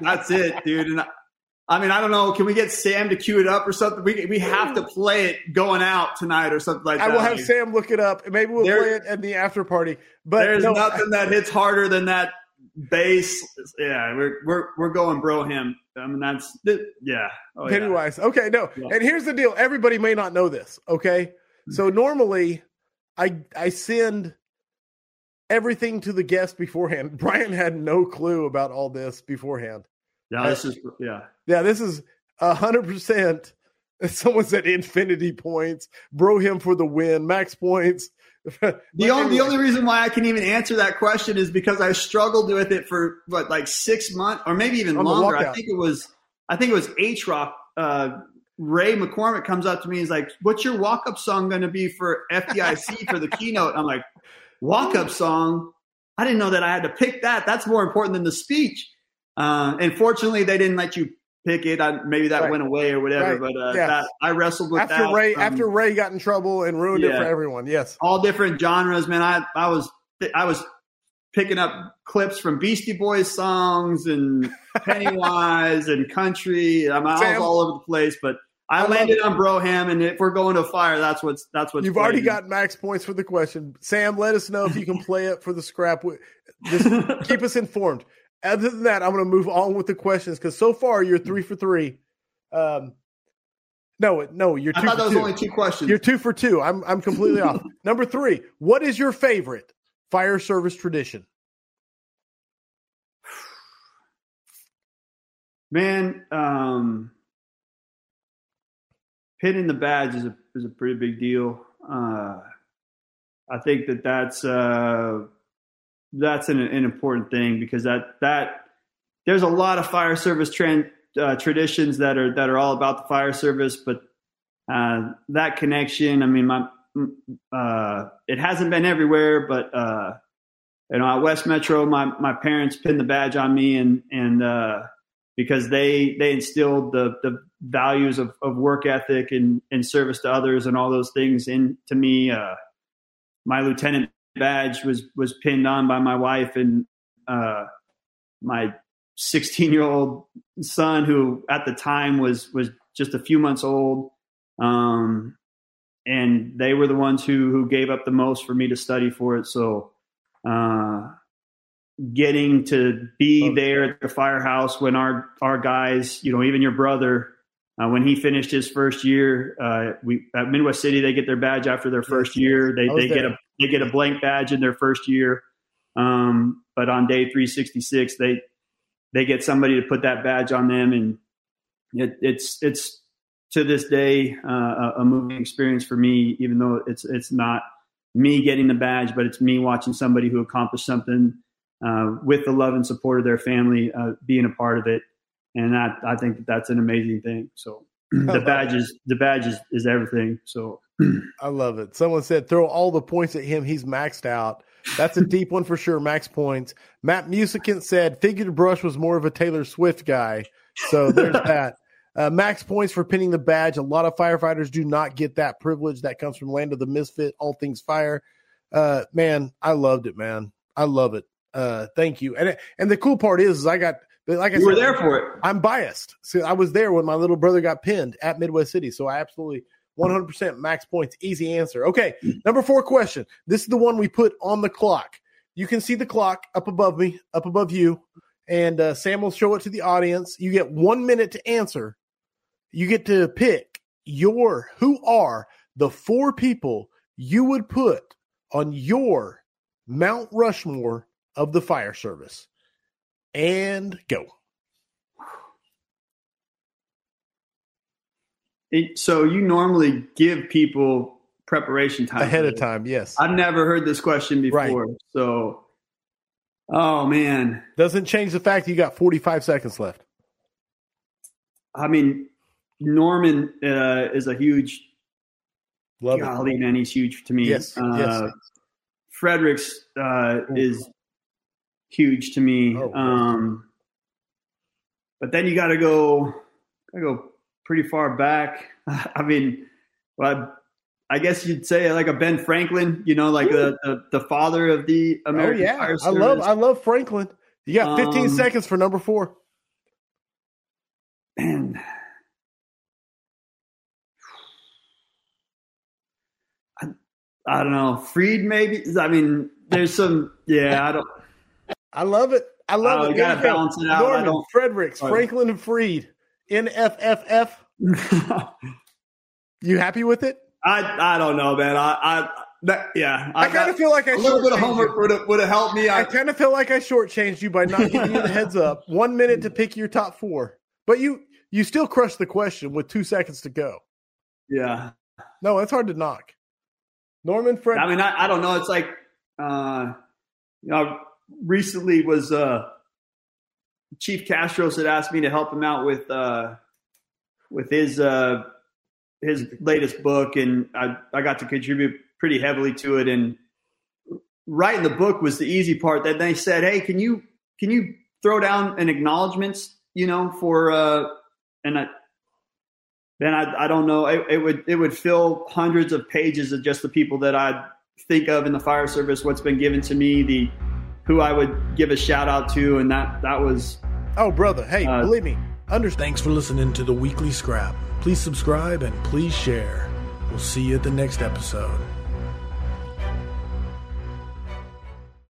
S1: that's it, dude. And I mean, I don't know. Can we get Sam to cue it up or something? We we have to play it going out tonight or something like
S3: I
S1: that.
S3: I will have Sam look it up. Maybe we'll there, play it at the after party. But
S1: there's no, nothing that hits harder than that bass. Yeah, we're we're we're going Bro Hymn. I mean, that's yeah.
S3: Oh, Pennywise. Yeah. Okay, no. Yeah. And here's the deal. Everybody may not know this. Okay, hmm. so normally I I send everything to the guest beforehand. Brian had no clue about all this beforehand.
S1: Yeah, this is yeah.
S3: Yeah, this is a hundred percent. Someone said infinity points, Bro Hymn for the win, max points.
S1: the only the only reason why I can even answer that question is because I struggled with it for what like six months or maybe even longer. I think it was I think it was H Rock. Uh, Ray McCormick comes up to me. And he's like, "What's your walk up song going to be for FDIC for the keynote?" I'm like, walk up song. I didn't know that I had to pick that. That's more important than the speech. Uh, and fortunately, they didn't let you pick it. I, maybe that right. went away or whatever. Right. But uh, yeah. that, I wrestled with
S3: after
S1: that.
S3: Ray um, after Ray got in trouble and ruined yeah. it for everyone. Yes,
S1: all different genres, man. I I was I was picking up clips from Beastie Boys songs and Pennywise and country. I'm, I was all over the place, but I, I landed on Bro Hymn, and if we're going to fire, that's what's that's what
S3: you've playing. already got max points for the question. Sam, let us know if you can play it for the scrap. Just keep us informed. Other than that, I'm going to move on with the questions because so far you're three for three. Um, no, no, you're two. I
S1: thought
S3: that
S1: was
S3: two.
S1: only two questions.
S3: You're two for two. I'm I'm completely off. Number three. What is your favorite fire service tradition?
S1: Man, um, pinning the badge is a is a pretty big deal. Uh, I think that that's uh, that's an, an, important thing because that that there's a lot of fire service trend uh, traditions that are that are all about the fire service, but uh, that connection. I mean, my uh, it hasn't been everywhere, but uh, you know, at West Metro, my my parents pinned the badge on me, and and uh, because they they instilled the the values of, of work ethic and, and service to others and all those things into me. Uh, my lieutenant badge was was pinned on by my wife and uh, my 16 year old son, who at the time was was just a few months old. Um, and they were the ones who who gave up the most for me to study for it. So, uh, getting to be there at the firehouse when our our guys, you know, even your brother, uh, when he finished his first year, uh, we at Midwest City they get their badge after their first year. They they there. get a they get a blank badge in their first year. Um, but on day 366, they they get somebody to put that badge on them, and it, it's it's to this day uh, a moving experience for me. Even though it's it's not me getting the badge, but it's me watching somebody who accomplished something uh, with the love and support of their family, uh, being a part of it, and that I think that that's an amazing thing. So the badge is the badge is, is everything. So
S3: I love it. Someone said throw all the points at him. He's maxed out. That's a deep one for sure. Max points. Matt Musicant said Figured Brush was more of a Taylor Swift guy. So there's that. Uh, max points for pinning the badge. A lot of firefighters do not get that privilege that comes from Land of the Misfit, all things fire. Uh, man, I loved it, man. I love it. Uh, thank you. And and the cool part is, is I got like I
S1: you
S3: said,
S1: were there for it.
S3: I'm biased. So I was there when my little brother got pinned at Midwest City. So I absolutely 100% max points. Easy answer. Okay. Number four question. This is the one we put on the clock. You can see the clock up above me, up above you, and uh, Sam will show it to the audience. You get one minute to answer. You get to pick your who are the four people you would put on your Mount Rushmore of the fire service. And go.
S1: It, so you normally give people preparation time
S3: ahead of time. Yes,
S1: I've never heard this question before. Right. So, oh man,
S3: doesn't change the fact that you got 45 seconds left.
S1: I mean, Norman uh, is a huge. Love golly, it. man, he's huge to me.
S3: Yes, uh, yes.
S1: Fredericks uh, is huge to me. Oh, um, but then you got to go, got to go pretty far back. I mean, well, I guess you'd say like a Ben Franklin, you know, like the, the, the father of the oh, American oh, yeah. Fire
S3: Service. I love I love Franklin. You got 15 um, seconds for number four.
S1: And I, I don't know, Freed maybe. I mean, there's some. Yeah, I don't.
S3: I love it. I love
S1: oh,
S3: it.
S1: You got to balance it out.
S3: Norman, Fredericks, Franklin, and Freed. NFFF. you happy with it?
S1: I I don't know, man. I I that, yeah.
S3: I, I kind of feel like I
S1: a little bit of homework would have, would have helped me.
S3: I, I kind of feel like I shortchanged you by not giving you the heads up. One minute to pick your top four, but you you still crushed the question with two seconds to go.
S1: Yeah.
S3: No, it's hard to knock. Norman Fred.
S1: I mean, I, I don't know. It's like, uh, you know, recently was uh, Chief Castros had asked me to help him out with uh, with his uh, his latest book, and I I got to contribute pretty heavily to it. And writing the book was the easy part. Then they said, "Hey, can you can you throw down an acknowledgments, you know, for uh, and I." Then I, I don't know. It, it would it would fill hundreds of pages of just the people that I think of in the fire service, what's been given to me, the who I would give a shout out to, and that that was.
S3: Oh, brother! Hey, uh, believe me, understand.
S2: Thanks for listening to the weekly scrap. Please subscribe and please share. We'll see you at the next episode.